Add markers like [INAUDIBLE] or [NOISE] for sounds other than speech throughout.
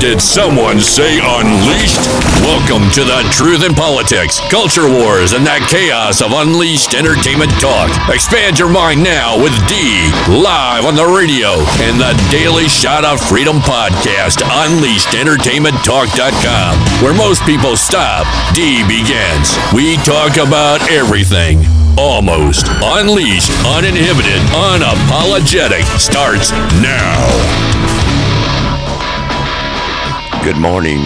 Did someone say unleashed? Welcome to the truth in politics, culture wars, and that chaos of unleashed entertainment talk. Expand your mind now with D, live on the radio, and the Daily Shot of Freedom podcast, UnleashedEntertainmentTalk.com, where most people stop, D begins. We talk about everything. Almost unleashed, uninhibited, unapologetic starts now. Good morning.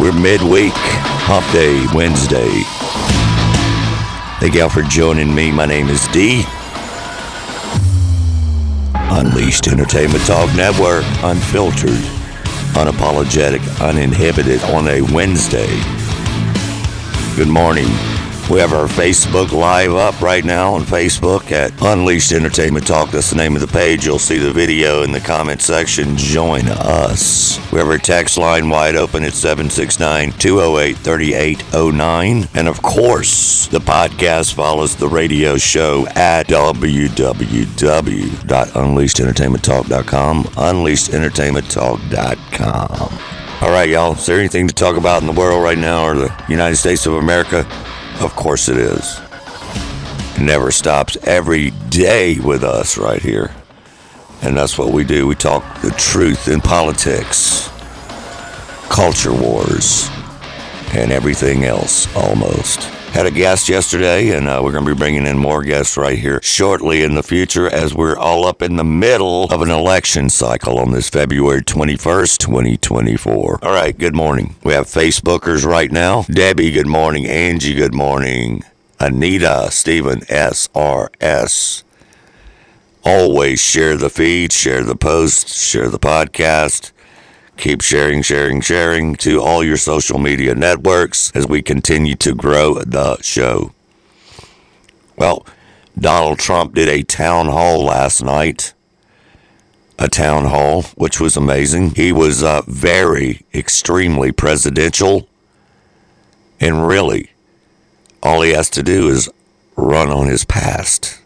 We're midweek, hump day, Wednesday. Thank y'all for joining me. My name is D. Unleashed Entertainment Talk Network, unfiltered, unapologetic, uninhibited on a Wednesday. Good morning. We have our Facebook Live up right now on Facebook at Unleashed Entertainment Talk. That's the name of the page. You'll see the video in the comment section. Join us. We have our text line wide open at 769 208 3809. And of course, the podcast follows the radio show at www.unleashedentertainmenttalk.com. Unleashedentertainmenttalk.com. All right, y'all. Is there anything to talk about in the world right now or the United States of America? Of course it is. It never stops every day with us right here. And that's what we do. We talk the truth in politics, culture wars, and everything else almost. Had a guest yesterday, and uh, we're going to be bringing in more guests right here shortly in the future as we're all up in the middle of an election cycle on this February 21st, 2024. All right, good morning. We have Facebookers right now. Debbie, good morning. Angie, good morning. Anita, Stephen, SRS. Always share the feed, share the post, share the podcast. Keep sharing, sharing, sharing to all your social media networks as we continue to grow the show. Well, Donald Trump did a town hall last night. A town hall, which was amazing. He was uh, very, extremely presidential. And really, all he has to do is run on his past.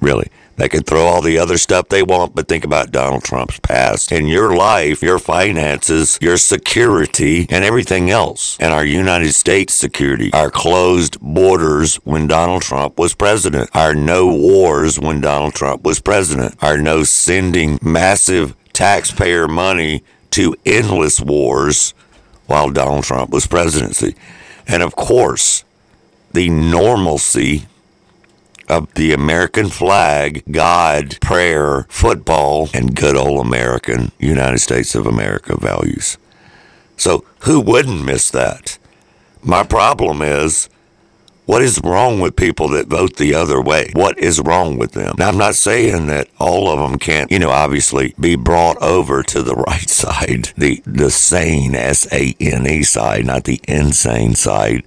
Really. They can throw all the other stuff they want, but think about Donald Trump's past and your life, your finances, your security, and everything else. And our United States security, our closed borders when Donald Trump was president, our no wars when Donald Trump was president, our no sending massive taxpayer money to endless wars while Donald Trump was presidency. And of course, the normalcy of the American flag, God, prayer, football, and good old American United States of America values. So who wouldn't miss that? My problem is what is wrong with people that vote the other way? What is wrong with them? Now, I'm not saying that all of them can't, you know, obviously be brought over to the [LAUGHS] right side, the, the sane, S A N E side, not the insane side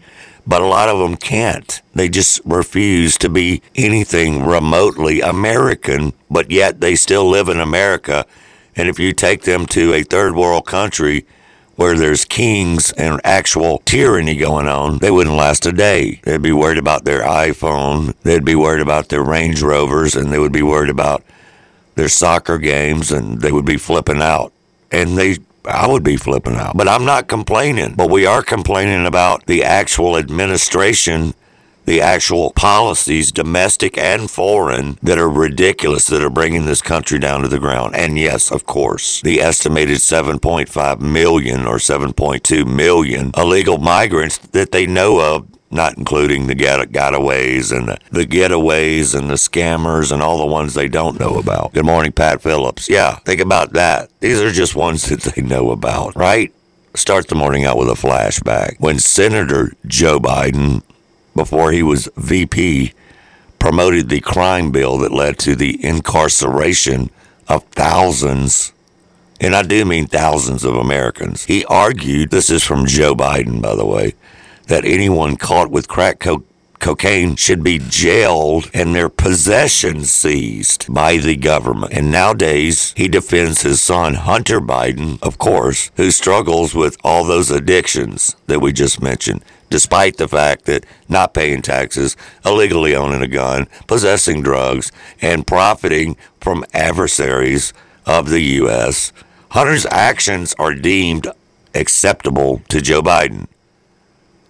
but a lot of them can't. They just refuse to be anything remotely American, but yet they still live in America. And if you take them to a third world country where there's kings and actual tyranny going on, they wouldn't last a day. They'd be worried about their iPhone, they'd be worried about their Range Rovers, and they would be worried about their soccer games, and they would be flipping out. And they I would be flipping out. But I'm not complaining. But we are complaining about the actual administration, the actual policies, domestic and foreign, that are ridiculous, that are bringing this country down to the ground. And yes, of course, the estimated 7.5 million or 7.2 million illegal migrants that they know of not including the get- gotaways and the, the getaways and the scammers and all the ones they don't know about. Good morning, Pat Phillips. Yeah, think about that. These are just ones [LAUGHS] that they know about, right? Start the morning out with a flashback. When Senator Joe Biden, before he was VP, promoted the crime bill that led to the incarceration of thousands and I do mean thousands of Americans. He argued, this is from Joe Biden, by the way, that anyone caught with crack co- cocaine should be jailed and their possessions seized by the government. And nowadays, he defends his son, Hunter Biden, of course, who struggles with all those addictions that we just mentioned despite the fact that not paying taxes, illegally owning a gun, possessing drugs, and profiting from adversaries of the U.S. Hunter's actions are deemed acceptable to Joe Biden.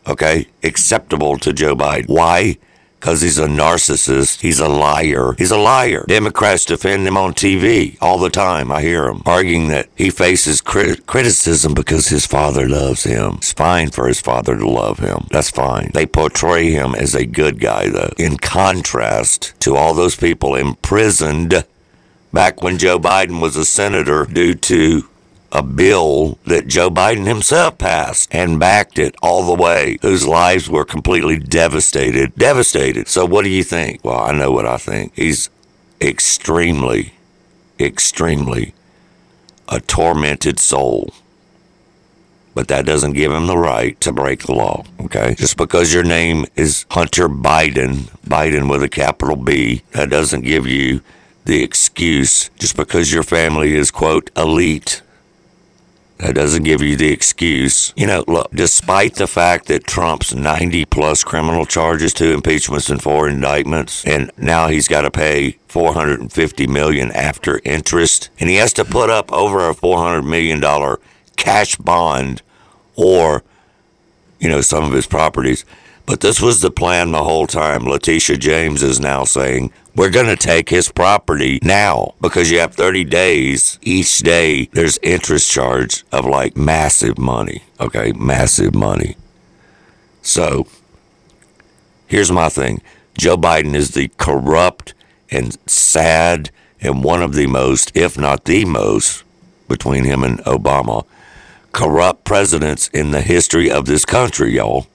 Okay? Acceptable to Joe Biden. Why? Because he's a narcissist. He's a liar. He's a liar. Democrats defend him on TV all the time. I hear him arguing that he faces crit- criticism because his father loves him. It's fine for his father to love him. That's fine. They portray him as a good guy, though. In contrast to all those people imprisoned back when Joe Biden was a senator due to a bill that Joe Biden himself passed and backed it all the way, whose lives were completely devastated. Devastated. So, what do you think? Well, I know what I think. He's extremely, extremely a tormented soul. But that doesn't give him the right to break the law, okay? Just because your name is Hunter Biden, Biden with a capital B, that doesn't give you the excuse just because your family is, quote, elite that doesn't give you the excuse. You know, look, despite the fact that Trump's 90 plus criminal charges, two impeachments and four indictments, and now he's got to pay 450 million after interest, and he has to put up over a 400 million dollar cash bond or you know some of his properties. But this was the plan the whole time. Letitia James is now saying, we're going to take his property now because you have 30 days. Each day, there's interest charge of like massive money. Okay, massive money. So, here's my thing Joe Biden is the corrupt and sad and one of the most, if not the most, between him and Obama, corrupt presidents in the history of this country, y'all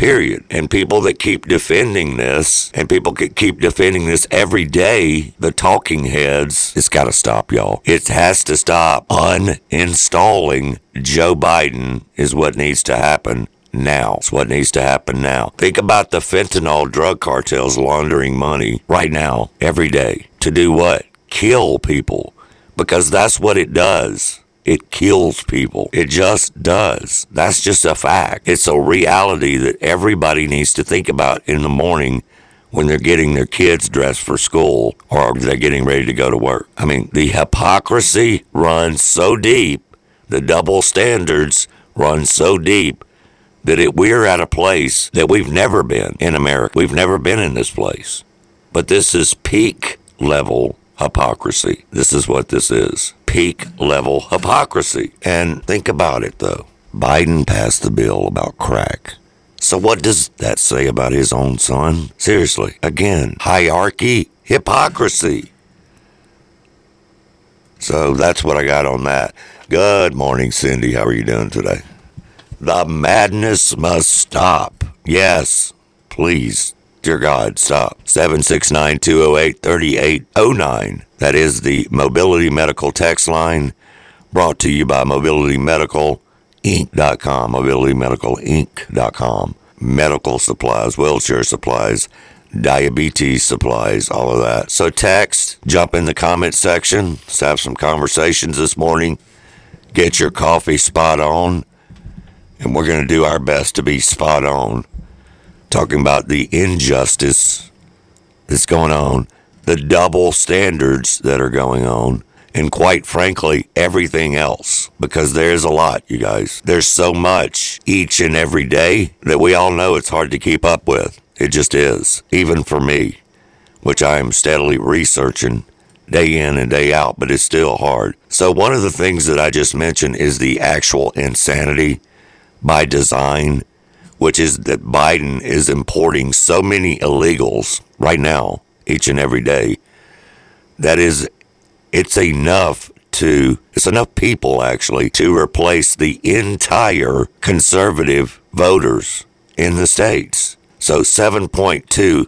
period. And people that keep defending this, and people that keep defending this every day, the talking heads, it's got to stop, y'all. It has to stop. Uninstalling Joe Biden is what needs to happen now. It's what needs to happen now. Think about the fentanyl drug cartels laundering money right now, every day. To do what? Kill people. Because that's what it does. It kills people. It just does. That's just a fact. It's a reality that everybody needs to think about in the morning when they're getting their kids dressed for school or they're getting ready to go to work. I mean, the hypocrisy runs so deep, the double standards run so deep that it, we're at a place that we've never been in America. We've never been in this place. But this is peak level hypocrisy. This is what this is peak level hypocrisy. And think about it though. Biden passed the bill about crack. So what does that say about his own son? Seriously, again, hierarchy, hypocrisy. So that's what I got on that. Good morning, Cindy. How are you doing today? The madness must stop. Yes, please Dear God, stop. 769 208 3809. That is the Mobility Medical text line brought to you by Mobility Medical Inc.com, mobilitymedicalinc.com. Medical supplies, wheelchair supplies, diabetes supplies, all of that. So text, jump in the comment section, let's have some conversations this morning. Get your coffee spot on, and we're going to do our best to be spot on talking about the injustice that's going on, the double standards that are going on, and quite frankly, everything else. Because there's a lot, you guys. There's so much each and every day that we all know it's hard to keep up with. It just is, even for me, which I am steadily researching day in and day out, but it's still hard. So, one of the things that I just mentioned is the actual insanity by design which is that Biden is importing so many illegals right now, each and every day, that is, it's enough to, it's enough people actually to replace the entire conservative voters in the states. So 7.2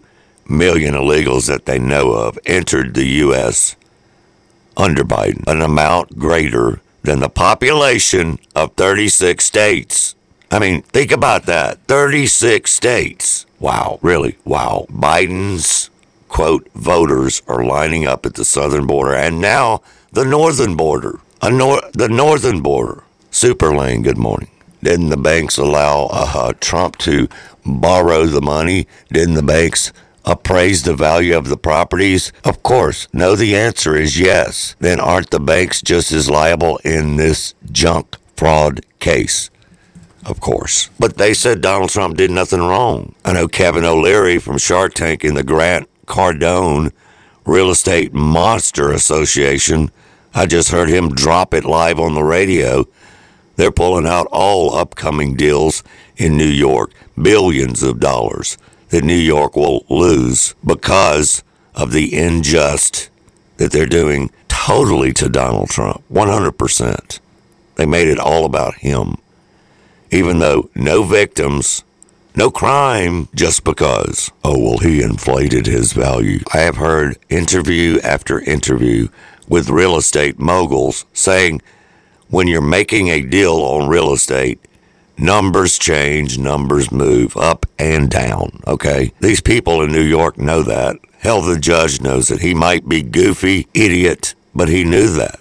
million illegals that they know of entered the U.S. under Biden, an amount greater than the population of 36 states. I mean, think about that 36 states. Wow, really? Wow. Biden's, quote, voters are lining up at the southern border and now the northern border. Nor- the northern border. Super Lane, good morning. Didn't the banks allow uh, Trump to borrow the money? Didn't the banks appraise the value of the properties? Of course. No, the answer is yes. Then aren't the banks just as liable in this junk fraud case? Of course. But they said Donald Trump did nothing wrong. I know Kevin O'Leary from Shark Tank in the Grant Cardone Real Estate Monster Association. I just heard him drop it live on the radio. They're pulling out all upcoming deals in New York, billions of dollars that New York will lose because of the unjust that they're doing totally to Donald Trump. 100%. They made it all about him. Even though no victims, no crime, just because, oh, well, he inflated his value. I have heard interview after interview with real estate moguls saying when you're making a deal on real estate, numbers change, numbers move up and down. Okay. These people in New York know that. Hell, the judge knows that He might be goofy, idiot, but he knew that.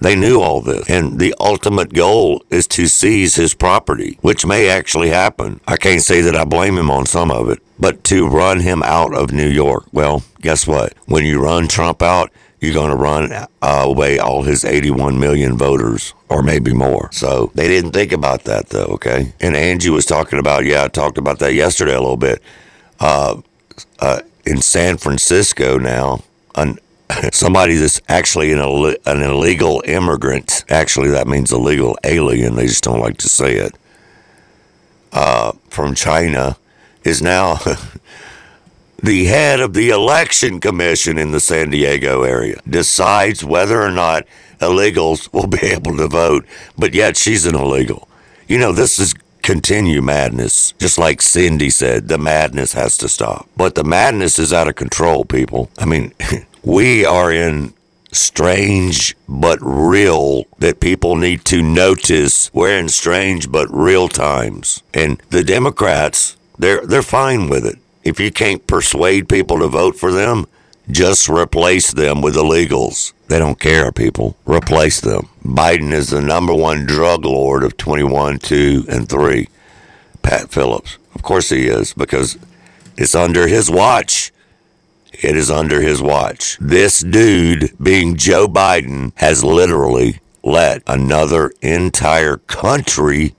They knew all this. And the ultimate goal is to seize his property, which may actually happen. I can't say that I blame him on some of it, but to run him out of New York, well, guess what? When you run Trump out, you're going to run uh, away all his 81 million voters or maybe more. So they didn't think about that though, okay? And Angie was talking about, yeah, I talked about that yesterday a little bit. Uh, uh, in San Francisco now, an, somebody that's actually an, an illegal immigrant, actually that means illegal alien, they just don't like to say it, uh, from China, is now [LAUGHS] the head of the election commission in the San Diego area, decides whether or not illegals will be [LAUGHS] able to vote, but yet she's an illegal. You know, this is continue madness. Just like Cindy said, the madness has to stop. But the madness is out of control, people. I mean, [LAUGHS] we are in strange but real that people need to notice. We're in strange but real times. And the Democrats, they're they're fine with it. If you can't persuade people to vote for them, just replace them with illegals. They don't care, people. Replace them. Biden is the number one drug lord of 21, 2, and 3. Pat Phillips. Of course he is, because it's under his watch. It is under his watch. This dude, being Joe Biden, has literally let another entire country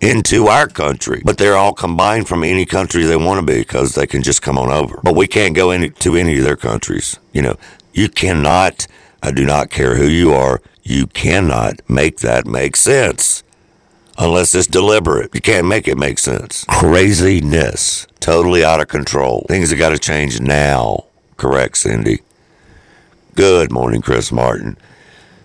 into our country. But they're all combined from any country they want to be because they can just come on over. But we can't go into any of their countries. You know, you cannot, I do not care who you are, you cannot make that make sense unless it's deliberate. You can't make it make sense. Craziness, totally out of control. Things have got to change now. Correct, Cindy. Good morning, Chris Martin.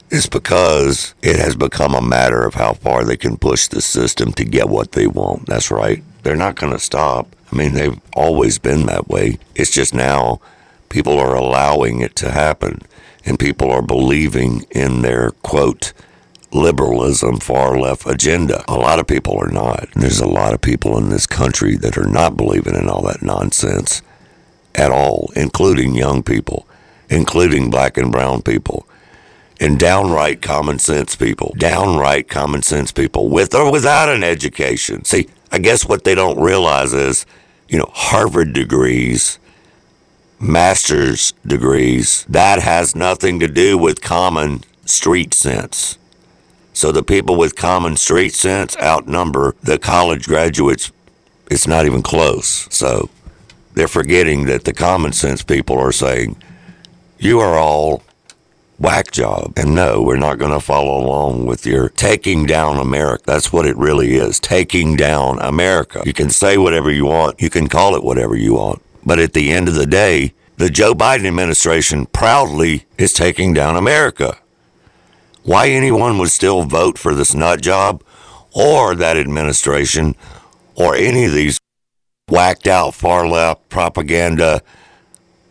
It's because it has become a matter of how far they can push the system to get what they want. That's right. They're not going to stop. I mean, they've always been that way. It's just now people are allowing it to happen and people are believing in their quote liberalism far left agenda. A lot of people are not. There's a lot of people in this country that are not believing in all that nonsense at all, including young people, including black and brown people and downright common sense people. Downright common sense people with or without an education. See, I guess what they don't realize is, you know, Harvard degrees, master's degrees, that has nothing to do with common street sense. So the people with common street sense outnumber the college graduates. It's not even close. So they're forgetting that the common sense people are saying, you are all whack job. And no, we're not going to follow along with your taking down America. That's what it really is taking down America. You can say whatever you want, you can call it whatever you want. But at the end of the day, the Joe Biden administration proudly is taking down America. Why anyone would still vote for this nut job or that administration or any of these whacked out far left propaganda,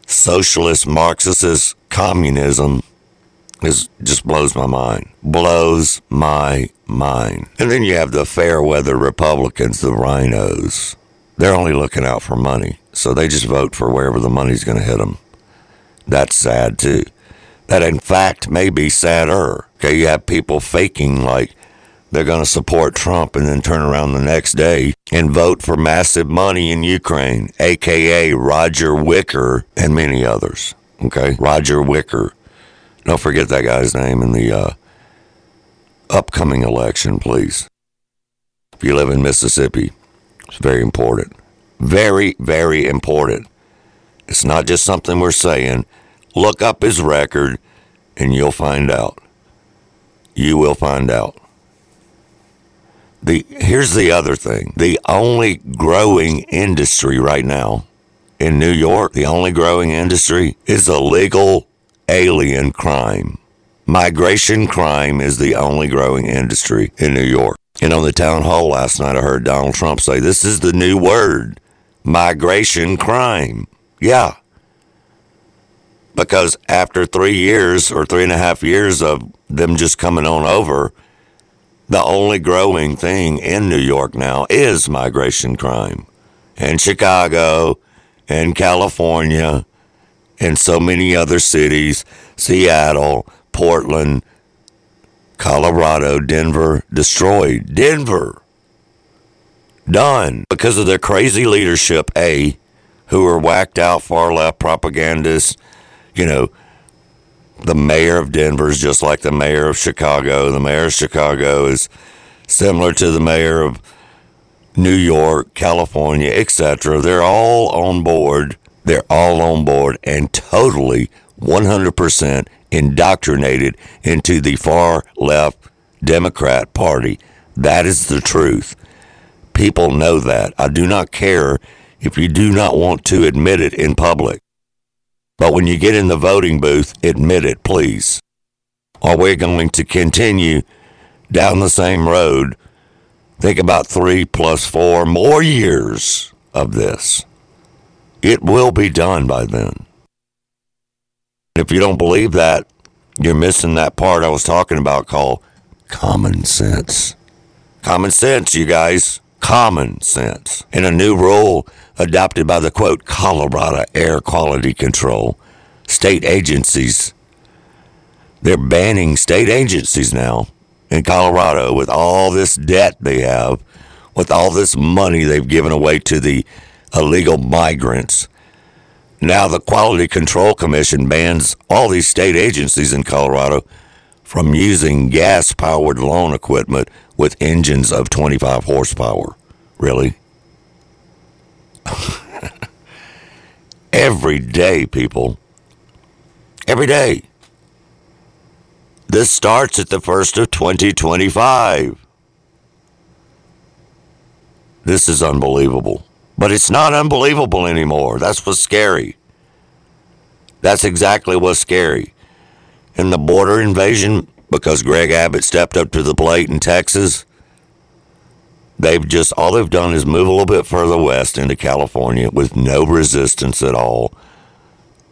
socialist, Marxist, communism is just blows my mind. Blows my mind. And then you have the fair weather Republicans, the RINOs. They're only looking out for money. So they just vote for wherever the money's going to hit them. That's sad too. That in fact may be sadder. Okay, you have people faking like they're going to support Trump and then turn around the next day and vote for massive money in Ukraine, aka Roger Wicker and many others. Okay, Roger Wicker. Don't forget that guy's name in the uh, upcoming election, please. If you live in Mississippi, it's very important. Very, very important. It's not just something we're saying. Look up his record and you'll find out. You will find out. The here's the other thing. The only growing industry right now in New York, the only growing industry is illegal alien crime. Migration crime is the only growing industry in New York. And on the town hall last night, I heard Donald Trump say, This is the new word migration crime. Yeah. Because after three years or three and a half years of them just coming on over, the only growing thing in New York now is migration crime. And Chicago and California and so many other cities, Seattle, Portland, Colorado, Denver, destroyed. Denver. Done. Because of their crazy leadership, A, who are whacked out far left propagandists, you know, the mayor of Denver is just like the mayor of Chicago. The mayor of Chicago is similar to the mayor of New York, California, etc. They're all on board. They're all on board and totally 100% indoctrinated into the far left Democrat Party. That is the truth. People know that. I do not care if you do not want to admit it in public. But when you get in the voting booth, admit it, please. Or we're going to continue down the same road. Think about three plus four more years of this. It will be done by then. If you don't believe that, you're missing that part I was talking about called common sense. Common sense, you guys. Common sense. In a new rule adopted by the quote Colorado Air Quality Control, state agencies, they're banning state agencies now in Colorado with all this debt they have, with all this money they've given away to the illegal migrants now, the Quality Control Commission bans all these state agencies in Colorado from using gas powered lawn equipment with engines of 25 horsepower. Really? [LAUGHS] Every day, people. Every day. This starts at the first of 2025. This is unbelievable. But it's not unbelievable anymore. That's what's scary. That's exactly what's scary. And the border invasion, because Greg Abbott stepped up to the plate in Texas, they've just, all they've done is move a little bit further west into California with no resistance at all.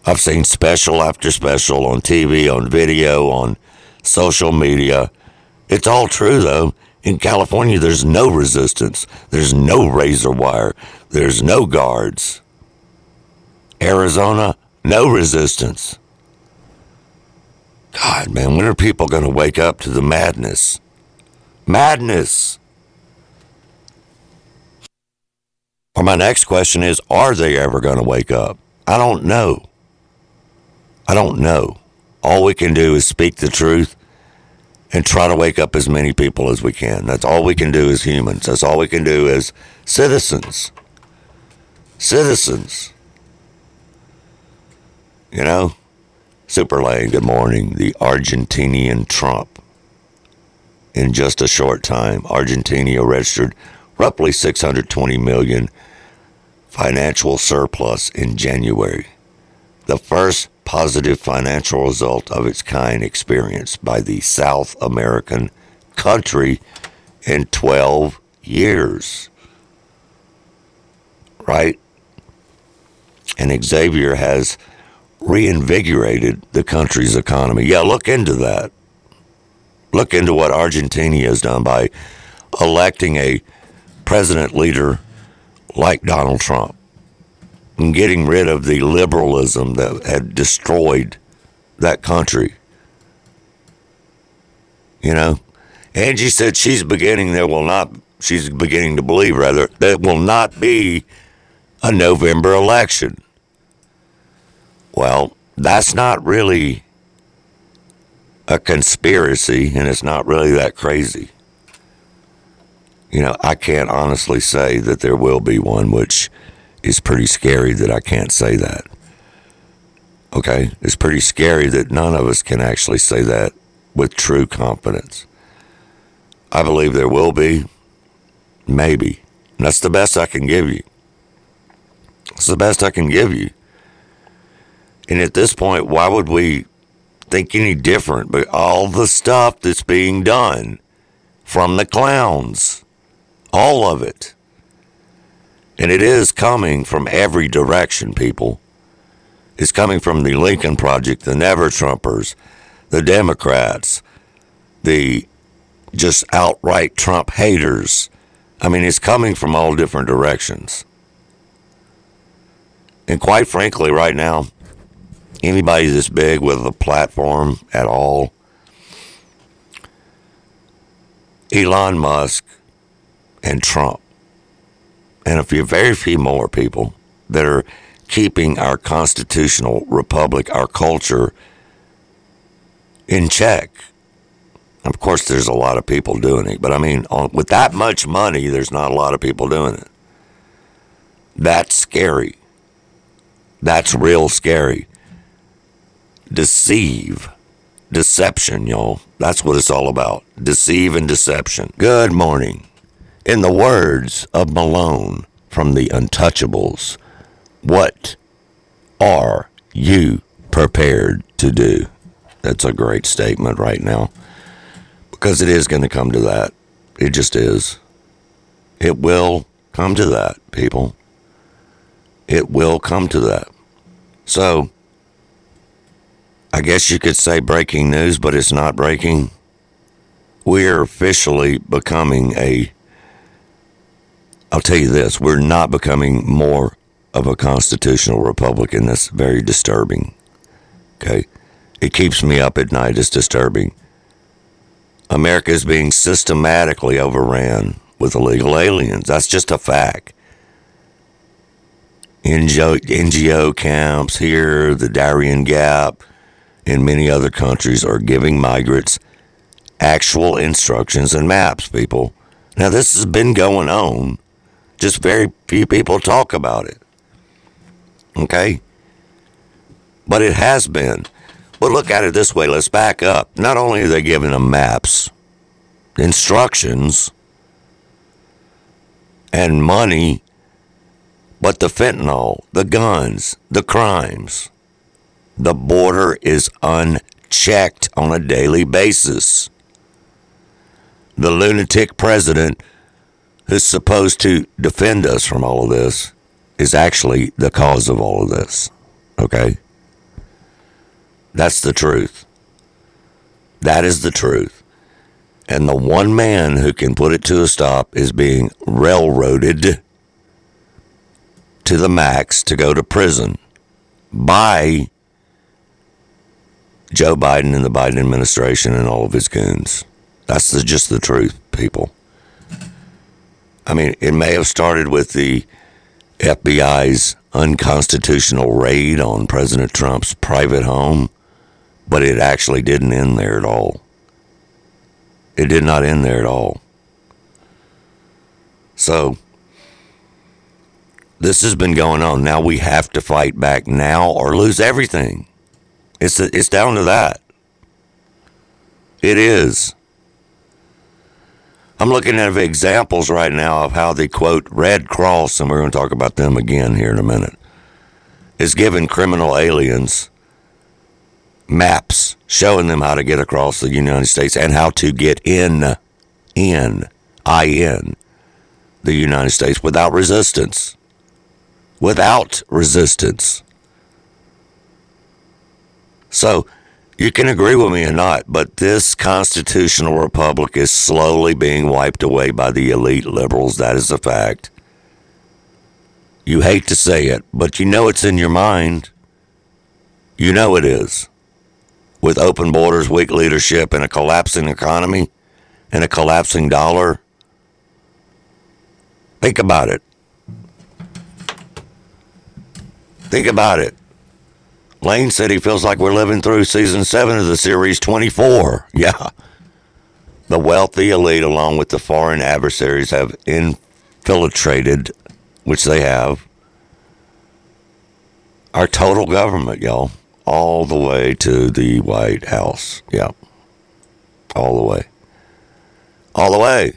I've seen special after special on TV, on video, on social media. It's all true, though. In California, there's no resistance. There's no razor wire. There's no guards. Arizona, no resistance. God, man, when are people going to wake up to the madness? Madness. Or my next question is Are they ever going to wake up? I don't know. I don't know. All we can do is speak the truth and try to wake up as many people as we can. That's all we can do as humans. That's all we can do as citizens. Citizens. You know? Super Lane, good morning. The Argentinian Trump. In just a short time, Argentina registered roughly 620 million financial surplus in January. The first positive financial result of its kind experienced by the South American country in 12 years. Right? And Xavier has reinvigorated the country's economy. Yeah, look into that. Look into what Argentina has done by electing a president leader like Donald Trump and getting rid of the liberalism that had destroyed that country. You know, Angie said she's beginning there will not she's beginning to believe rather that will not be a November election. Well, that's not really a conspiracy and it's not really that crazy. You know, I can't honestly say that there will be one, which is pretty scary that I can't say that. Okay? It's pretty scary that none of us can actually say that with true confidence. I believe there will be, maybe. And that's the best I can give you. It's the best I can give you. And at this point, why would we think any different? But all the stuff that's being done from the clowns, all of it. And it is coming from every direction, people. It's coming from the Lincoln Project, the Never Trumpers, the Democrats, the just outright Trump haters. I mean, it's coming from all different directions. And quite frankly, right now, anybody this big with a platform at all, Elon Musk and Trump, and a few, very few more people that are keeping our constitutional republic, our culture in check. Of course, there's a lot of people doing it, but I mean, on, with that much money, there's not a lot of people doing it. That's scary. That's real scary. Deceive. Deception, y'all. That's what it's all about. Deceive and deception. Good morning. In the words of Malone from the Untouchables, what are you prepared to do? That's a great statement right now because it is going to come to that. It just is. It will come to that, people. It will come to that. So, I guess you could say breaking news, but it's not breaking. We are officially becoming a. I'll tell you this we're not becoming more of a constitutional republic, and that's very disturbing. Okay? It keeps me up at night. It's disturbing. America is being systematically overran with illegal aliens. That's just a fact. NGO, NGO camps here, the Darien Gap, and many other countries are giving migrants actual instructions and maps, people. Now, this has been going on, just very few people talk about it. Okay? But it has been. But look at it this way let's back up. Not only are they giving them maps, instructions, and money but the fentanyl, the guns, the crimes, the border is unchecked on a daily basis. The lunatic president who's supposed to defend us from all of this is actually the cause of all of this. Okay? That's the truth. That is the truth. And the one man who can put it to a stop is being railroaded to the max to go to prison by Joe Biden and the Biden administration and all of his goons. That's the, just the truth, people. I mean, it may have started with the FBI's unconstitutional raid on President Trump's private home, but it actually didn't end there at all. It did not end there at all. So, this has been going on. Now we have to fight back now or lose everything. It's it's down to that. It is. I'm looking at examples right now of how the quote Red Cross, and we're going to talk about them again here in a minute, is giving criminal aliens maps showing them how to get across the United States and how to get in, in, in the United States without resistance without resistance. So, you can agree with me or not, but this constitutional republic is slowly being wiped away by the elite liberals. That is a fact. You hate to say it, but you know it's in your mind. You know it is. With open borders, weak leadership, and a collapsing economy, and a collapsing dollar. Think about it. Think about it. Lane said he feels like we're living through season seven of the series 24. [LAUGHS] Yeah. The wealthy elite, along with the foreign adversaries, have infiltrated, which they have, our total government, y'all, all the way to the White House. Yeah. All the way. All the way.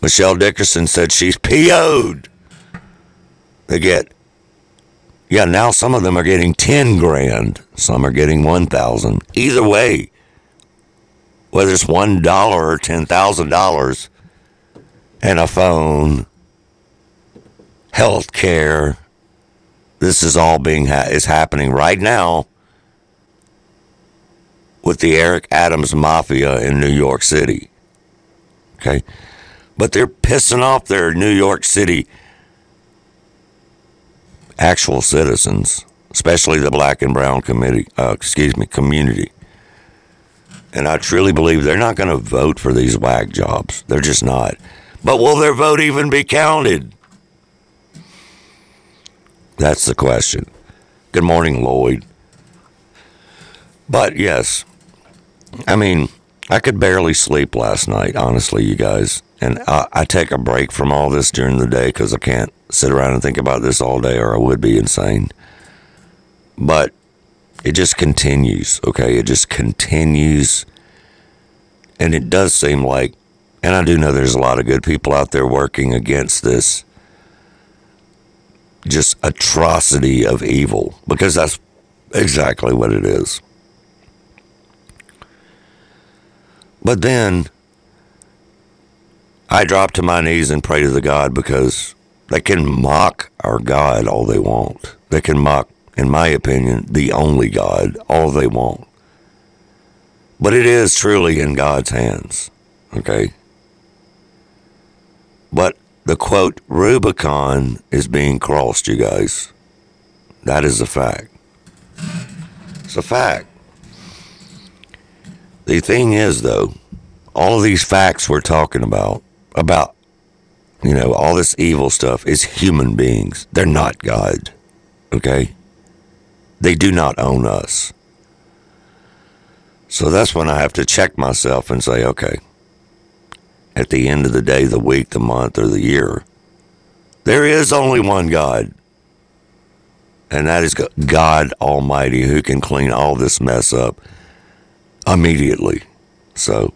Michelle Dickerson said she's PO'd. They get, yeah, now some of them are getting 10 grand, some are getting 1,000. Either way, whether it's $1 or $10,000, and a phone, health care, this is all being ha- is happening right now with the Eric Adams Mafia in New York City. Okay? But they're pissing off their New York City actual citizens, especially the black and brown committee, uh, excuse me, community. And I truly believe they're not going to vote for these whack jobs. They're just not. But will their vote even be counted? That's the question. Good morning, Lloyd. But yes, I mean, I could barely sleep last night, honestly, you guys. And I, I take a break from all this during the day because I can't sit around and think about this all day or I would be insane. But it just continues, okay? It just continues. And it does seem like, and I do know there's a lot of good people out there working against this just atrocity of evil because that's exactly what it is. But then I drop to my knees and pray to the God because they can mock our God all they want. They can mock, in my opinion, the only God all they want. But it is truly in God's hands, okay? But the quote, Rubicon is being crossed, you guys. That is a fact. It's a fact. The thing is, though, all of these facts we're talking about, about, you know, all this evil stuff is human beings. They're not God. Okay? They do not own us. So that's when I have to check myself and say, okay, at the end of the day, the week, the month, or the year, there is only one God. And that is God Almighty who can clean all this mess up immediately. So,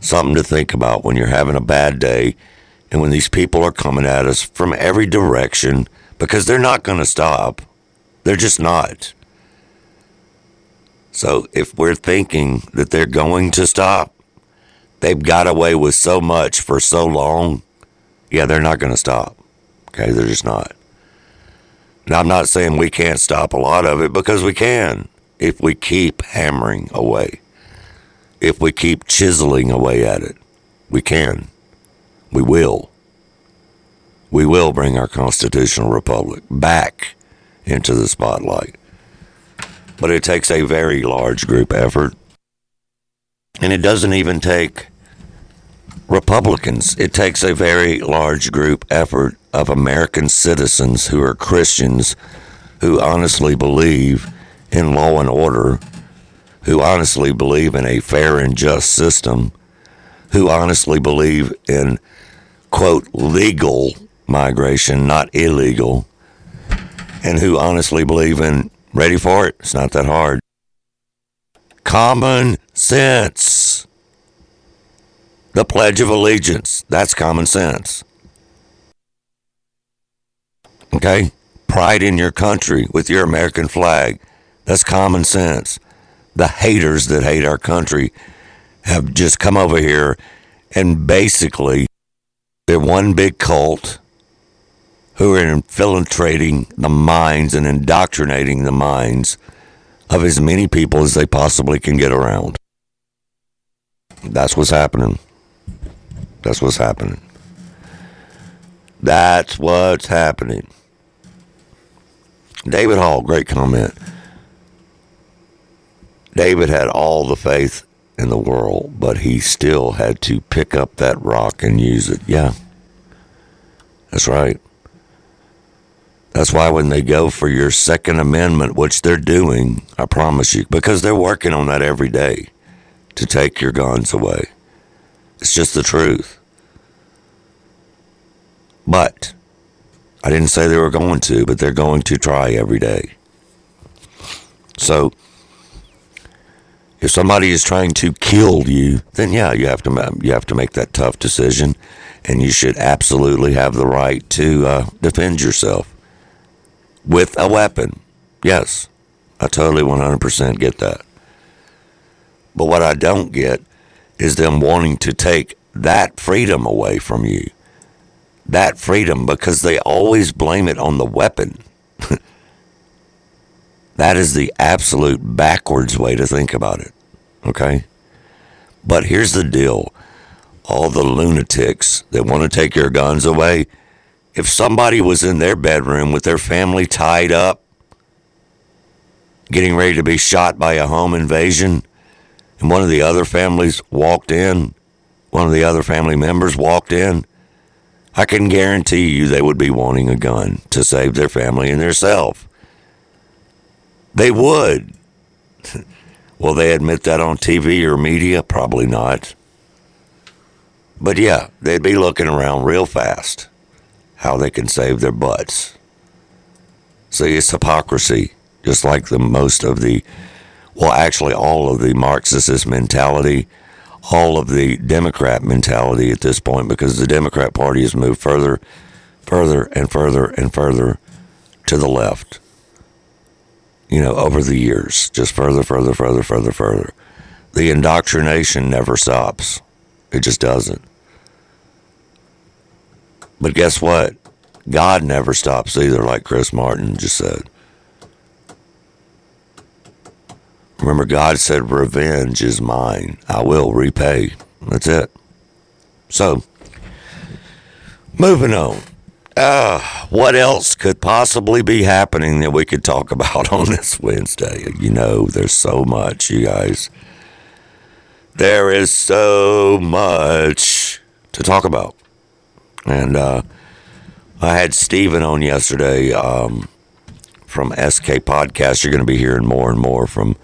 something to think about when you're having a bad day and when these people are coming at us from every direction because they're not going to stop. They're just not. So, if we're thinking that they're going to stop, they've got away with so much for so long, yeah, they're not going to stop. Okay, they're just not. Now, I'm not saying we can't stop a lot of it because we can if we keep hammering away, if we keep chiseling away at it. We can. We will. We will bring our constitutional republic back into the spotlight. But it takes a very large group effort. And it doesn't even take Republicans. It takes a very large group effort of American citizens who are Christians who honestly believe in law and order, who honestly believe in a fair and just system, who honestly believe in, quote, legal migration, not illegal, and who honestly believe in, ready for it, it's not that hard, common sense. The Pledge of Allegiance. That's common sense. Okay? Pride in your country with your American flag. That's common sense. The haters that hate our country have just come over here and basically they're one big cult who are infiltrating the minds and indoctrinating the minds of as many people as they possibly can get around. That's what's happening. That's what's happening. That's what's happening. David Hall, great comment. David had all the faith in the world, but he still had to pick up that rock and use it. Yeah. That's right. That's why when they go for your Second Amendment, which they're doing, I promise you, because they're working on that every day to take your guns away. It's just the truth. But I didn't say they were going to, but they're going to try every day. So if somebody is trying to kill you, then yeah, you have to you have to make that tough decision, and you should absolutely have the right to uh, defend yourself with a weapon. Yes, I totally 100% get that. But what I don't get is them wanting to take that freedom away from you. That freedom because they always blame it on the weapon. [LAUGHS] that is the absolute backwards way to think about it. Okay? But here's the deal all the lunatics that want to take your guns away, if somebody was in their bedroom with their family tied up, getting ready to be shot by a home invasion, and one of the other families walked in, one of the other family members walked in, I can guarantee you they would be wanting a gun to save their family and theirself. They would. [LAUGHS] Will they admit that on TV or media? Probably not. But yeah, they'd be looking around real fast how they can save their butts. See, it's hypocrisy, just like the most of the, well, actually, all of the Marxist mentality, all of the Democrat mentality at this point, because the Democrat Party has moved further, further, and further and further to the left you know, over the years, just further, further, further, further, further. The indoctrination never stops. It just doesn't. But guess what? God never stops either, like Chris Martin just said. Remember, God said, Revenge is mine. I will repay. That's it. So, moving on. Uh, what else could possibly be happening that we could talk about [LAUGHS] on this Wednesday? You know, there's so much, you guys. There is so much to talk about. And uh, I had Steven on yesterday um, from SK Podcast. You're going to be hearing more and more from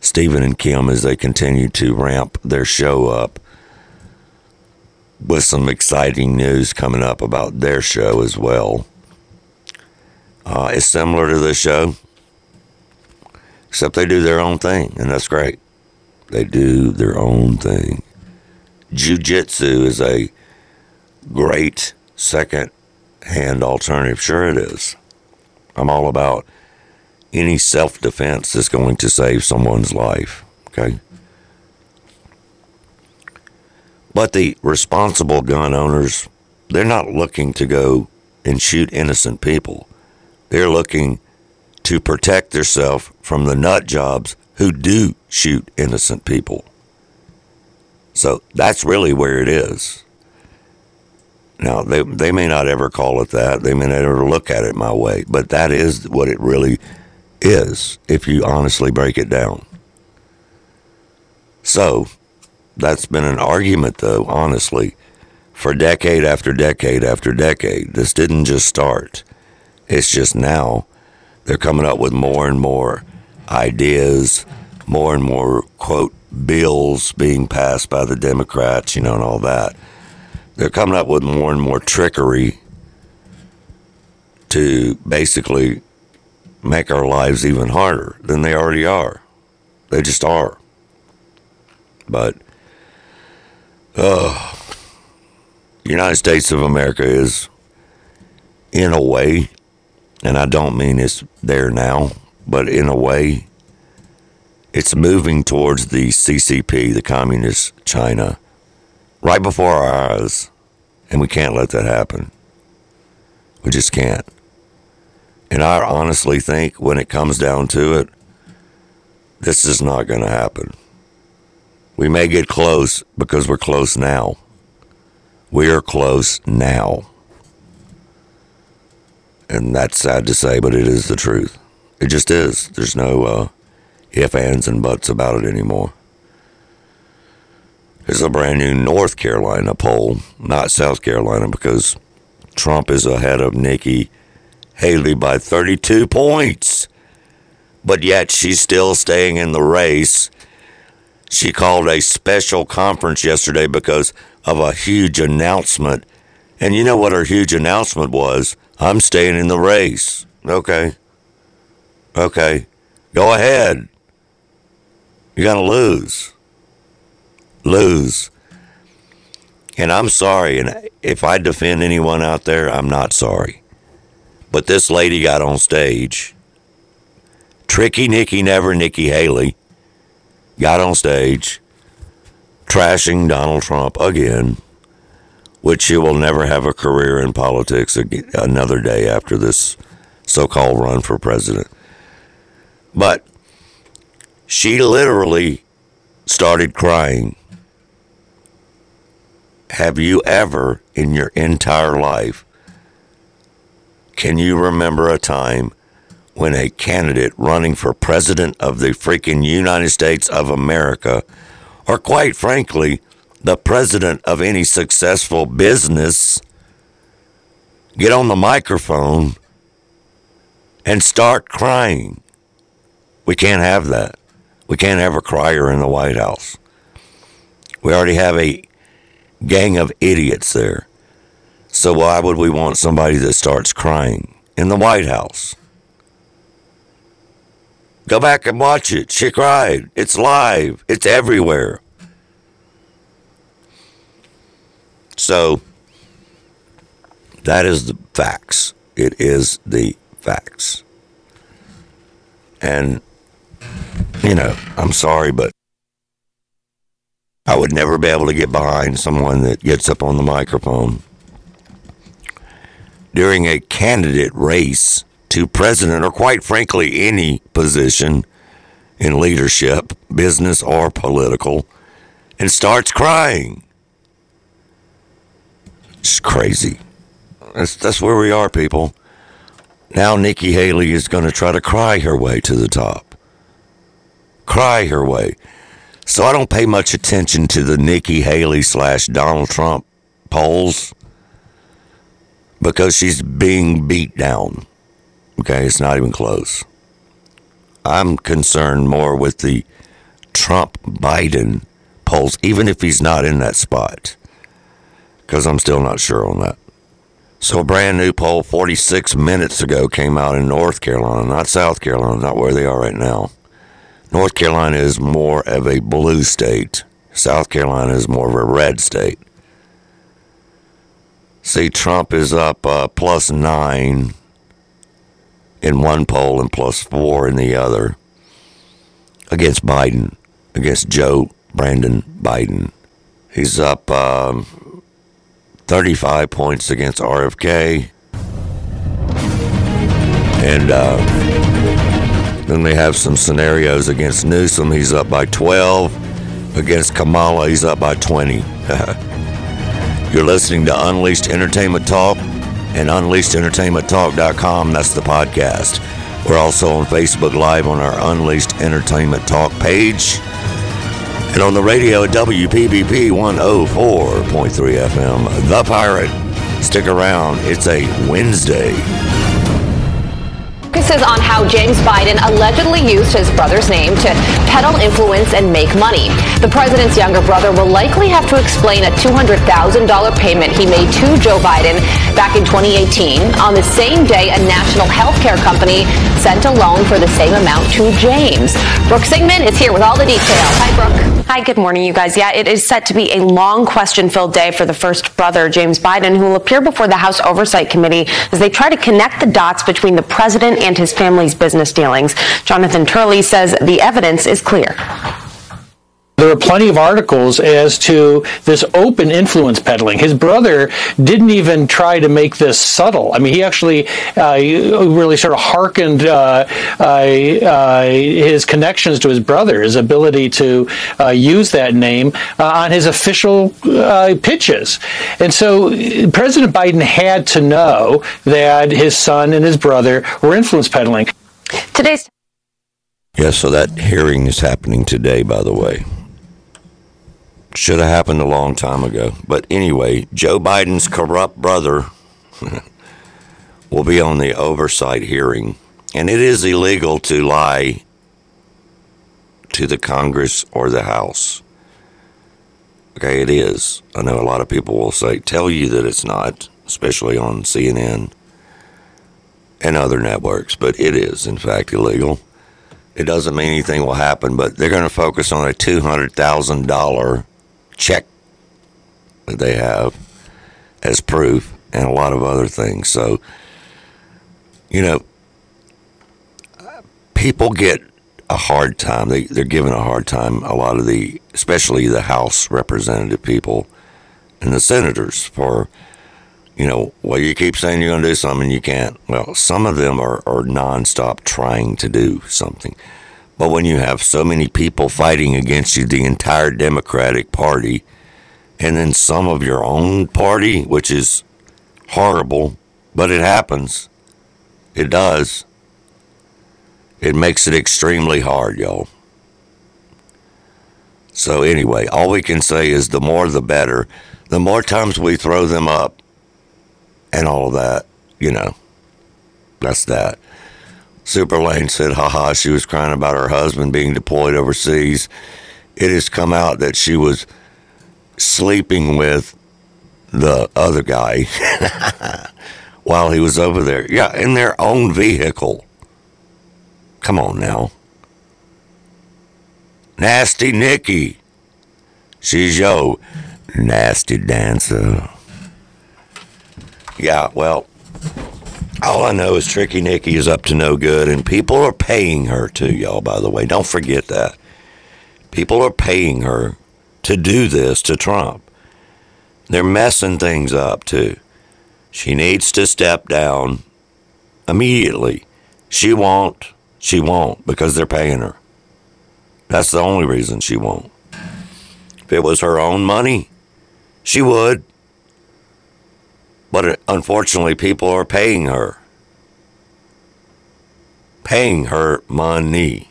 Steven and Kim as they continue to ramp their show up with some exciting news coming up about their show as well. Uh, it's similar to this show, except they do their own thing, and that's great. They do their own thing. Jiu Jitsu is a great second hand alternative. Sure, it is. I'm all about any self defense that's going to save someone's life. Okay. But the responsible gun owners, they're not looking to go and shoot innocent people. They're looking to protect themselves from the nut jobs who do shoot innocent people. So that's really where it is. Now, they, they may not ever call it that. They may never look at it my way, but that is what it really is if you honestly break it down. So, that's been an argument, though, honestly, for decade after decade after decade. This didn't just start. It's just now they're coming up with more and more ideas, more and more, quote, bills being passed by the Democrats, you know, and all that. They're coming up with more and more trickery to basically make our lives even harder than they already are. They just are. But uh, United States of America is, in a way, and I don't mean it's there now, but in a way, it's moving towards the CCP, the Communist China, right before our eyes. And we can't let that happen. We just can't. And I honestly think when it comes down to it, this is not going to happen. We may get close because we're close now. We are close now. And that's sad to say, but it is the truth. It just is. There's no uh, if, ands, and buts about it anymore. There's a brand new North Carolina poll, not South Carolina, because Trump is ahead of Nikki Haley by 32 points. But yet she's still staying in the race. She called a special conference yesterday because of a huge announcement. And you know what her huge announcement was? I'm staying in the race. Okay. Okay. Go ahead. You're going to lose. Lose. And I'm sorry. And if I defend anyone out there, I'm not sorry. But this lady got on stage. Tricky Nikki Never Nikki Haley got on stage trashing Donald Trump again, which she will never have a career in politics another day after this so called run for president. But she literally started crying. Have you ever in your entire life, can you remember a time when a candidate running for president of the freaking United States of America, or quite frankly, the president of any successful business, get on the microphone and start crying? We can't have that. We can't have a crier in the White House. We already have a gang of idiots there. So why would we want somebody that starts crying in the White House? Go back and watch it. She cried. It's live. It's everywhere. So that is the facts. It is the facts. And you know, I'm sorry, but I would never be able to get behind someone that gets up on the microphone during a candidate race to president or quite frankly any position in leadership, business or political, and starts crying. It's crazy. That's, that's where we are, people. Now Nikki Haley is going to try to cry her way to the top cry her way. So I don't pay much attention to the Nikki Haley slash Donald Trump polls because she's being beat down. Okay, it's not even close. I'm concerned more with the Trump Biden polls, even if he's not in that spot, because I'm still not sure on that. So, a brand new poll 46 minutes ago came out in North Carolina, not South Carolina, not where they are right now. North Carolina is more of a blue state. South Carolina is more of a red state. See, Trump is up uh, plus nine in one poll and plus four in the other against Biden, against Joe Brandon Biden. He's up um, 35 points against RFK. And uh, then they have some scenarios against Newsom. He's up by 12. Against Kamala, he's up by 20. [LAUGHS] You're listening to Unleashed Entertainment Talk and UnleashedEntertainmentTalk.com. That's the podcast. We're also on Facebook Live on our Unleashed Entertainment Talk page. And on the radio at WPBP 104.3 FM, The Pirate. Stick around, it's a Wednesday focuses on how James Biden allegedly used his brother's name to peddle influence and make money. The president's younger brother will likely have to explain a $200,000 payment he made to Joe Biden back in 2018 on the same day a national healthcare company sent a loan for the same amount to James. Brooke Singman is here with all the details. Hi, Brooke. Hi, good morning, you guys. Yeah, it is set to be a long question filled day for the first brother, James Biden, who will appear before the House Oversight Committee as they try to connect the dots between the president and his family's business dealings. Jonathan Turley says the evidence is clear. There are plenty of articles as to this open influence peddling. His brother didn't even try to make this subtle. I mean, he actually uh, really sort of hearkened uh, uh, his connections to his brother, his ability to uh, use that name uh, on his official uh, pitches. And so President Biden had to know that his son and his brother were influence peddling. Today's. Yes, so that hearing is happening today, by the way Should have happened a long time ago. But anyway, Joe Biden's corrupt brother [LAUGHS] will be on the oversight hearing. And it is illegal to lie to the Congress or the House. Okay, it is. I know a lot of people will say, tell you that it's not, especially on CNN and other networks, but it is, in fact, illegal. It doesn't mean anything will happen, but they're going to focus on a $200,000 check that they have as proof and a lot of other things. So, you know, people get a hard time. They, they're given a hard time, a lot of the, especially the House representative people and the senators for, you know, well, you keep saying you're going to do something, you can't. Well, some of them are, are nonstop trying to do something. But when you have so many people fighting against you, the entire Democratic Party, and then some of your own party, which is horrible, but it happens. It does. It makes it extremely hard, y'all. So, anyway, all we can say is the more the better. The more times we throw them up and all of that, you know, that's that. Super Lane said, haha, she was crying about her husband being deployed overseas. It has come out that she was sleeping with the other guy [LAUGHS] while he was over there. Yeah, in their own vehicle. Come on now. Nasty Nikki. She's yo nasty dancer. Yeah, well, all I know is Tricky Nikki is up to no good, and people are paying her too, y'all, by the way. Don't forget that. People are paying her to do this to Trump. They're messing things up too. She needs to step down immediately. She won't. She won't because they're paying her. That's the only reason she won't. If it was her own money, she would. But uh, unfortunately, people are paying her. Paying her money.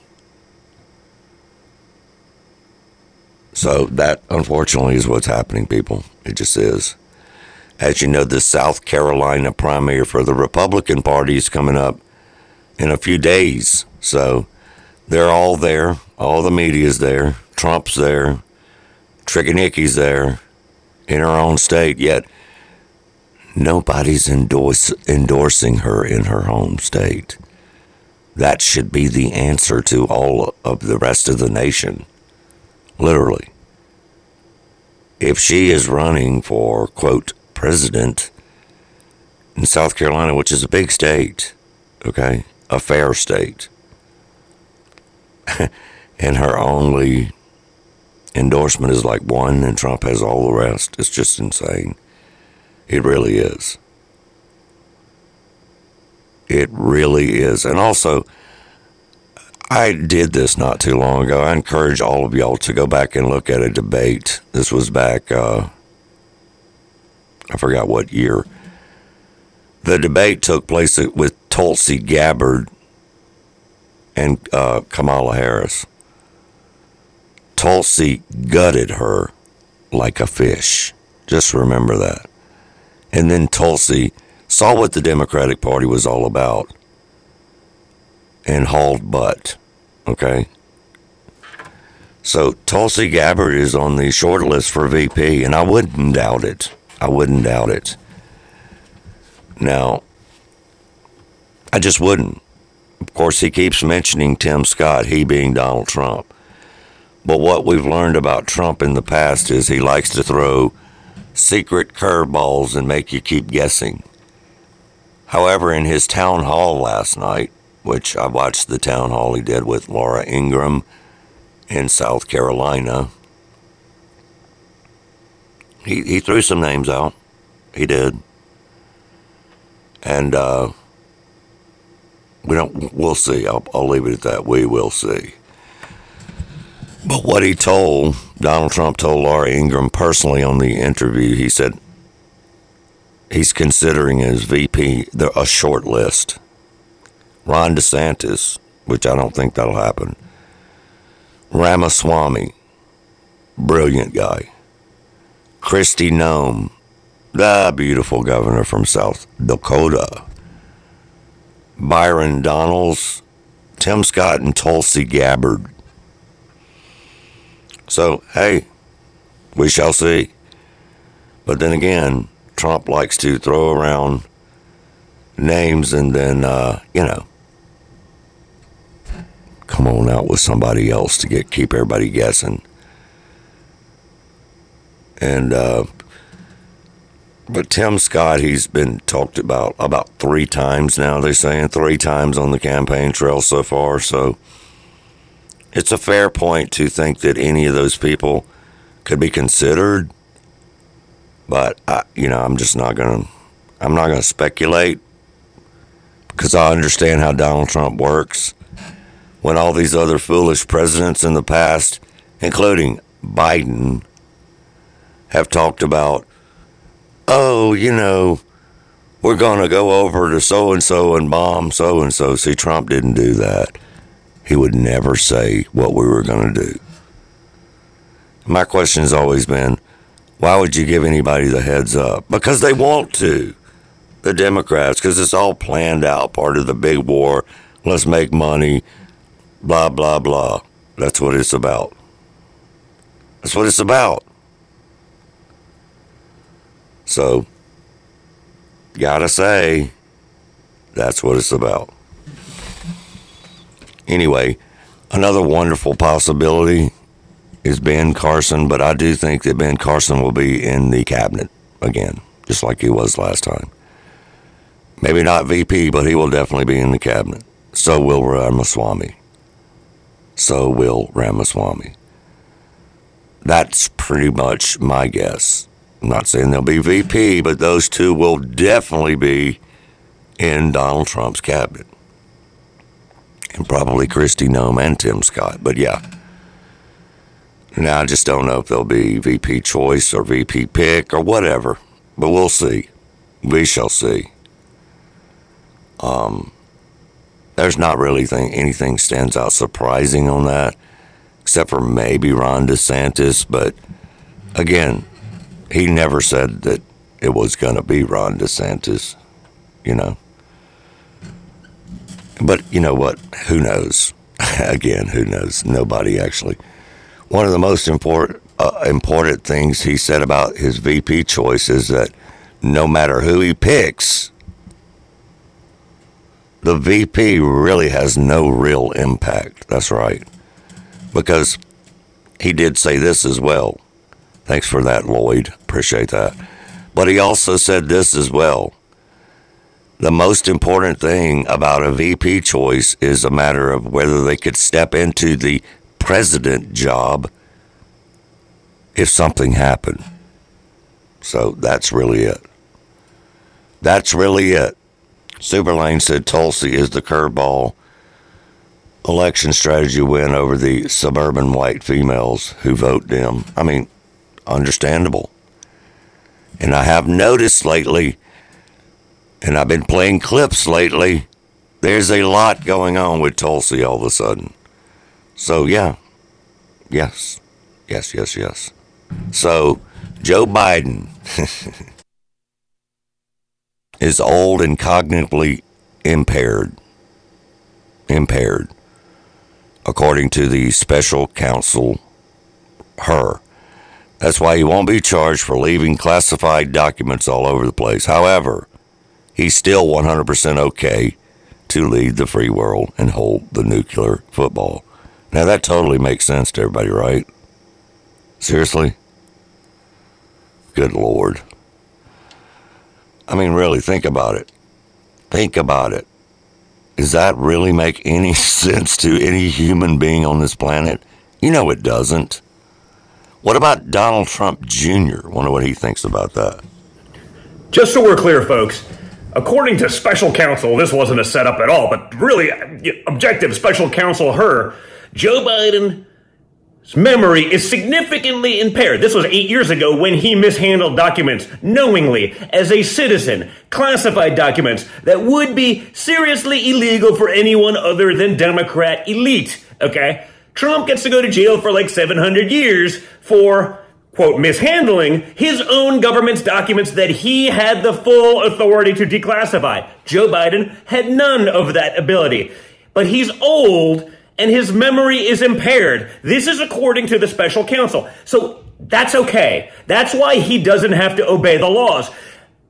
So that, unfortunately, is what's happening, people. It just is. As you know, the South Carolina primary for the Republican Party is coming up in a few days. So they're all there. All the media's there. Trump's there. Tricky Nikki's there in her own state. Yet nobody's endorse, endorsing her in her home state. That should be the answer to all of the rest of the nation. Literally. If she is running for, quote, president in South Carolina, which is a big state, okay, a fair state, [LAUGHS] and her only endorsement is like one, and Trump has all the rest, it's just insane. It really is. It really is. And also, I did this not too long ago. I encourage all of y'all to go back and look at a debate. This was back, uh, I forgot what year. The debate took place with Tulsi Gabbard and uh, Kamala Harris. Tulsi gutted her like a fish. Just remember that. And then Tulsi saw what the Democratic Party was all about and hauled butt. Okay? So Tulsi Gabbard is on the short list for VP, and I wouldn't doubt it. I wouldn't doubt it. Now, I just wouldn't. Of course, he keeps mentioning Tim Scott, he being Donald Trump. But what we've learned about Trump in the past is he likes to throw secret curveballs and make you keep guessing. However, in his town hall last night, which I watched the town hall he did with Laura Ingraham in South Carolina, he, he threw some names out. He did. And uh, we don't, we'll see. I'll, I'll leave it at that. We will see. But what he told, Donald Trump told Laura Ingraham personally on the interview, he said he's considering as VP a short list. Ron DeSantis, which I don't think that'll happen. Ramaswamy, brilliant guy. Kristi Noem, the beautiful governor from South Dakota, Byron Donalds, Tim Scott, and Tulsi Gabbard. So, hey, we shall see. But then again, Trump likes to throw around names and then, uh, you know, come on out with somebody else to get keep everybody guessing. And uh, but Tim Scott, he's been talked about about three times now. They're saying three times on the campaign trail so far. So it's a fair point to think that any of those people could be considered. But I, you know, I'm just not gonna. I'm not gonna speculate because I understand how Donald Trump works. When all these other foolish presidents in the past, including Biden, have talked about, oh, you know, we're going to go over to so and so and bomb so and so. See, Trump didn't do that. He would never say what we were going to do. My question has always been why would you give anybody the heads up? Because they want to. The Democrats, because it's all planned out, part of the big war. Let's make money, blah, blah, blah. That's what it's about. That's what it's about. So, gotta say, that's what it's about. Anyway, another wonderful possibility is Ben Carson, but I do think that Ben Carson will be in the cabinet again, just like he was last time. Maybe not VP, but he will definitely be in the cabinet. So will Ramaswamy. So will Ramaswamy. That's pretty much my guess. I'm not saying they'll be VP, but those two will definitely be in Donald Trump's cabinet. And probably Kristi Noem and Tim Scott. But yeah. Now I just don't know if they'll be VP choice or VP pick or whatever. But we'll see. We shall see. Um, there's not really thing, anything stands out surprising on that, except for maybe Ron DeSantis. But again, he never said that it was going to be Ron DeSantis, you know. But you know what? Who knows? [LAUGHS] again, who knows? Nobody actually. One of the most important uh, important things he said about his VP choice is that no matter who he picks, the VP really has no real impact. That's right. Because he did say this as well. Thanks for that, Lloyd. Appreciate that. But he also said this as well. The most important thing about a VP choice is a matter of whether they could step into the president job if something happened. So that's really it. That's really it. Superlane said Tulsi is the curveball election strategy win over the suburban white females who vote Dem. I mean, understandable. And I have noticed lately, and I've been playing clips lately, there's a lot going on with Tulsi all of a sudden. So, yeah. Yes. Yes, yes, yes. So, Joe Biden [LAUGHS] is old and cognitively impaired. Impaired. According to the special counsel, her. That's why he won't be charged for leaving classified documents all over the place. However, he's still 100% okay to lead the free world and hold the nuclear football. Now, that totally makes sense to everybody, right? Seriously? Good Lord. I mean, really, think about it. Think about it. Does that really make any [LAUGHS] sense to any human being on this planet? You know it doesn't. What about Donald Trump Jr.? Wonder what he thinks about that. Just so we're clear, folks, according to special counsel, this wasn't a setup at all, but really objective special counsel her, Joe Biden's memory is significantly impaired. This was eight years ago when he mishandled documents knowingly as a citizen, classified documents that would be seriously illegal for anyone other than Democrat elite. Okay? Trump gets to go to jail for like 700 years for quote, mishandling his own government's documents that he had the full authority to declassify. Joe Biden had none of that ability. But he's old and his memory is impaired. This is according to the special counsel. So that's okay. That's why he doesn't have to obey the laws.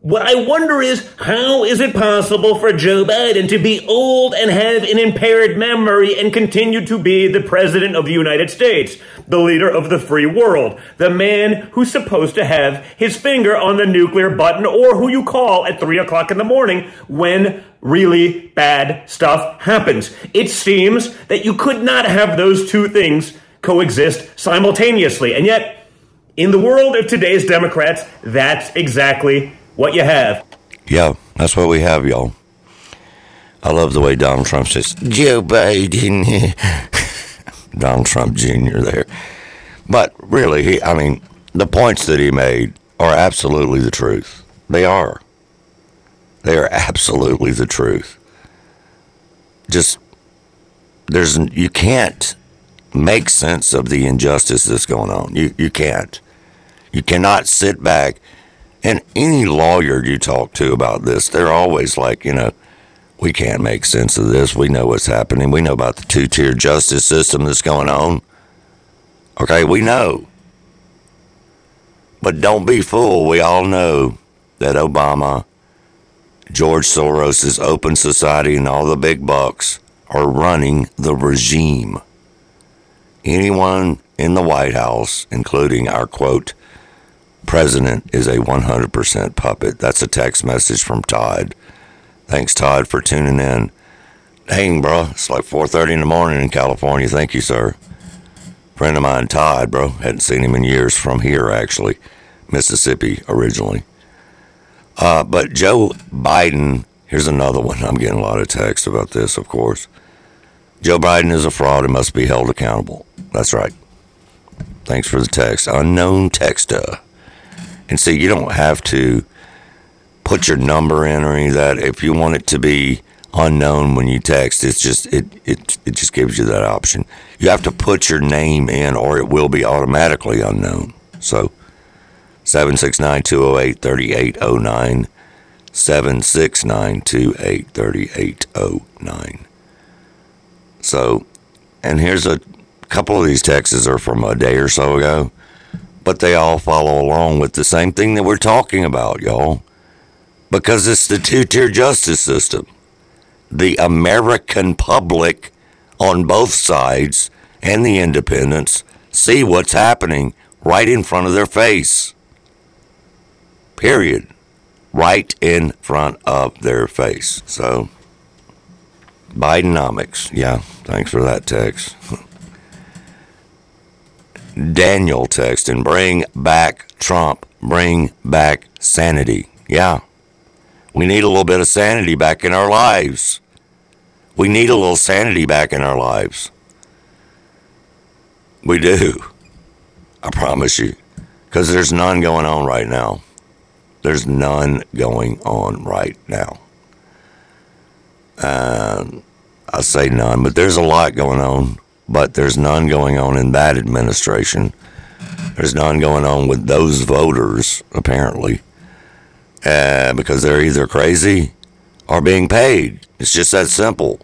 What I wonder is, how is it possible for Joe Biden to be old and have an impaired memory and continue to be the president of the United States, the leader of the free world, the man who's supposed to have his finger on the nuclear button or who you call at three o'clock in the morning when really bad stuff happens? It seems that you could not have those two things coexist simultaneously. And yet, in the world of today's Democrats, that's exactly what you have. Yeah, that's what we have, y'all. I love the way Donald Trump says, Joe Biden. [LAUGHS] Donald Trump Jr. there. But really, he, I mean, the points that he made are absolutely the truth. They are. They are absolutely the truth. Just, there's, you can't make sense of the injustice that's going on. You, you can't. You cannot sit back and any lawyer you talk to about this, they're always like, you know, we can't make sense of this. We know what's happening. We know about the two tier justice system that's going on. Okay, we know. But don't be fooled. We all know that Obama, George Soros' Open Society, and all the big bucks are running the regime. Anyone in the White House, including our quote, president is a 100% puppet. That's a text message from Todd. Thanks, Todd, for tuning in. Dang, bro, it's like 4:30 in the morning in California. Thank you, sir. Friend of mine, Todd, bro, hadn't seen him in years from here, actually, Mississippi originally. Uh, but Joe Biden, here's another one. I'm getting a lot of texts about this, of course. Joe Biden is a fraud and must be held accountable. That's right. Thanks for the text. Unknown texter. And see, you don't have to put your number in or any of that. If you want it to be unknown when you text, it's just it it it just gives you that option. You have to put your name in or it will be automatically unknown. So 769-208-3809 769-208-3809 So and here's a couple of these texts are from a day or so ago but they all follow along with the same thing that we're talking about, y'all. Because it's the two tier justice system. The American public on both sides and the independents see what's happening right in front of their face. Period. Right in front of their face. So, Bidenomics. Yeah, thanks for that text. [LAUGHS] Daniel text and bring back Trump, bring back sanity. Yeah. We need a little bit of sanity back in our lives. We need a little sanity back in our lives. We do. [LAUGHS] I promise you. Because there's none going on right now. There's none going on right now. Um, I say none, but there's a lot going on but there's none going on in that administration. There's none going on with those voters, apparently, uh, because they're either crazy or being paid. It's just that simple.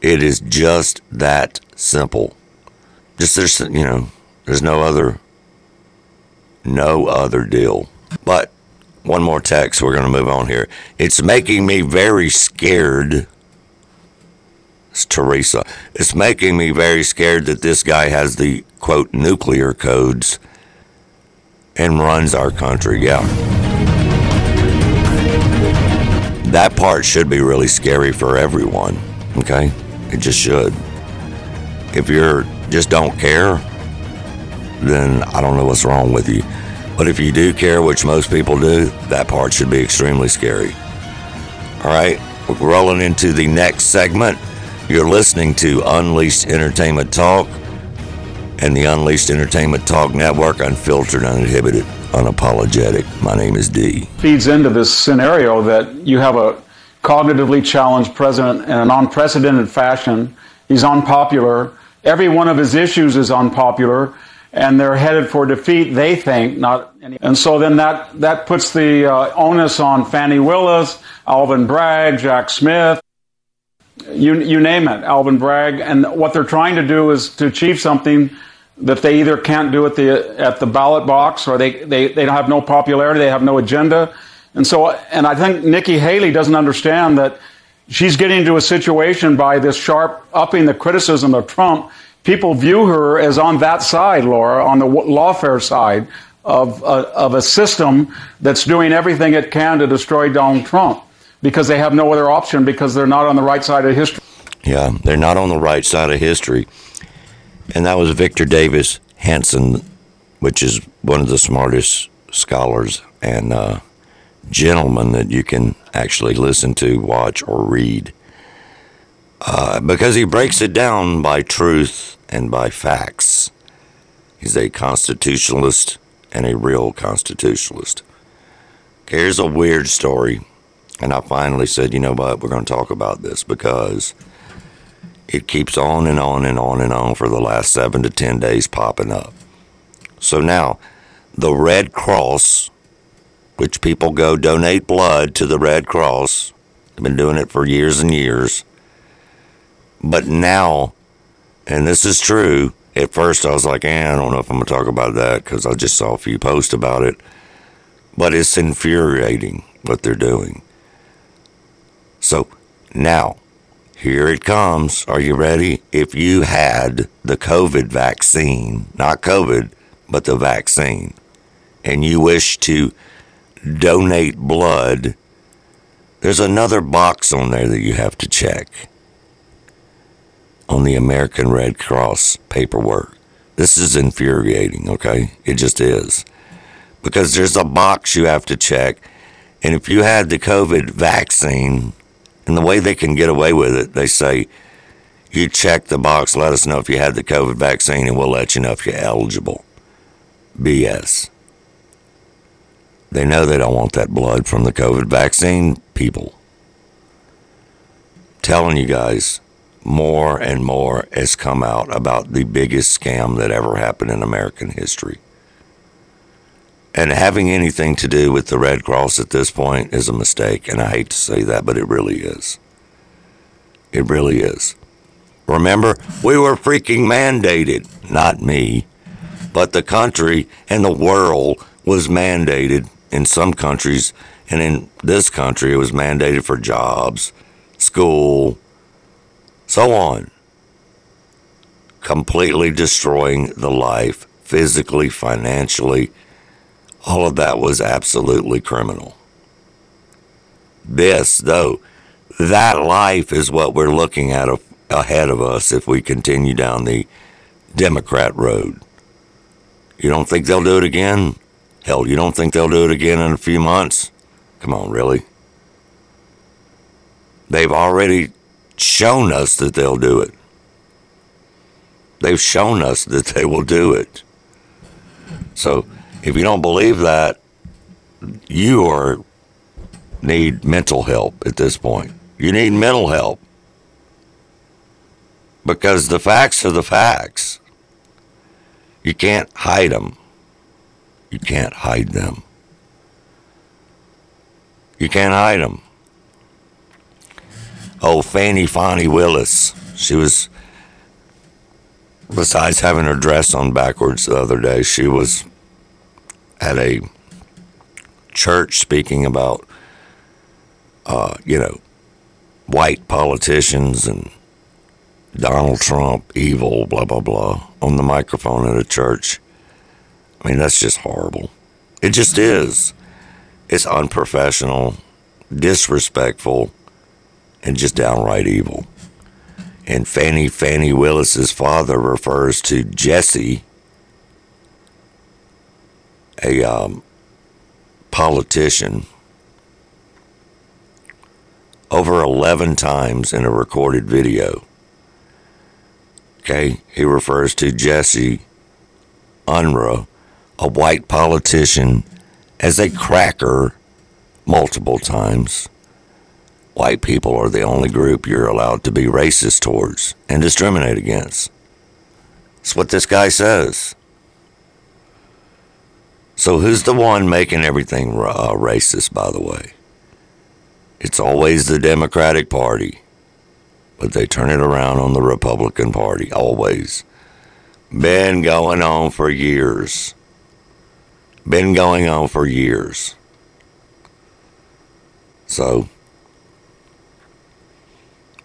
It is just that simple. Just there's, you know, there's no other, no other deal. But one more text. We're going to move on here. It's making me very scared Teresa. It's making me very scared that this guy has the quote nuclear codes and runs our country. Yeah. That part should be really scary for everyone. Okay? It just should. If you're just don't care, then I don't know what's wrong with you. But if you do care, which most people do, that part should be extremely scary. All right, we're rolling into the next segment. You're listening to Unleashed Entertainment Talk and the Unleashed Entertainment Talk Network, unfiltered, uninhibited, unapologetic. My name is D. Feeds into this scenario that you have a cognitively challenged president in an unprecedented fashion. He's unpopular. Every one of his issues is unpopular. and they're headed for defeat. They think not, any, and so then that that puts the uh, onus on Fani Willis, Alvin Bragg, Jack Smith, you you name it, Alvin Bragg, and what they're trying to do is to achieve something that they either can't do at the at the ballot box or they they they have no popularity, they have no agenda, and so and I think Nikki Haley doesn't understand that she's getting into a situation by this sharp upping the criticism of Trump. People view her as on that side, Laura, on the lawfare side of, uh, of a system that's doing everything it can to destroy Donald Trump because they have no other option because they're not on the right side of history. Yeah, they're not on the right side of history. And that was Victor Davis Hanson, which is one of the smartest scholars and uh, gentlemen that you can actually listen to, watch, or read. Uh, because he breaks it down by truth and by facts. He's a constitutionalist and a real constitutionalist. Here's a weird story. And I finally said, you know what, we're going to talk about this because it keeps on and on and on and on for the last seven to ten days popping up. So now, the Red Cross, which people go donate blood to the Red Cross, they've been doing it for years and years but now, and this is true, at first I was like, eh, I don't know if I'm going to talk about that because I just saw a few posts about it. But it's infuriating what they're doing. So now, here it comes. Are you ready? If you had the COVID vaccine, not COVID, but the vaccine, and you wish to donate blood, there's another box on there that you have to check on the American Red Cross paperwork. This is infuriating, okay? It just is. Because there's a box you have to check. And if you had the COVID vaccine, and the way they can get away with it, they say, you check the box, let us know if you had the COVID vaccine, and we'll let you know if you're eligible. BS. They know they don't want that blood from the COVID vaccine people. telling you guys, more and more has come out about the biggest scam that ever happened in American history. And having anything to do with the Red Cross at this point is a mistake, and I hate to say that, but it really is. It really is. Remember, we were freaking mandated, not me, but the country and the world was mandated in some countries, and in this country, it was mandated for jobs, school, so on. Completely destroying the life, physically, financially. All of that was absolutely criminal. This, though, that life is what we're looking at ahead of us if we continue down the Democrat road. You don't think they'll do it again? Hell, you don't think they'll do it again in a few months? Come on, really? They've already shown us that they'll do it. They've shown us that they will do it. So if you don't believe that, you are need mental help at this point. You need mental help. Because the facts are the facts. You can't hide them. You can't hide them. You can't hide them oh, Fanny Fani Willis. She was, besides having her dress on backwards the other day, she was at a church speaking about, uh, you know, white politicians and Donald Trump, evil, blah, blah, blah, on the microphone at a church. I mean, that's just horrible. It just is. It's unprofessional, disrespectful and just downright evil. And Fani Fani Willis's father refers to Jesse, a um, politician, over 11 times in a recorded video. Okay, he refers to Jesse Unruh, a white politician, as a cracker multiple times white people are the only group you're allowed to be racist towards and discriminate against. That's what this guy says. So who's the one making everything uh, racist, by the way? It's always the Democratic Party, but they turn it around on the Republican Party, always. Been going on for years. Been going on for years. So,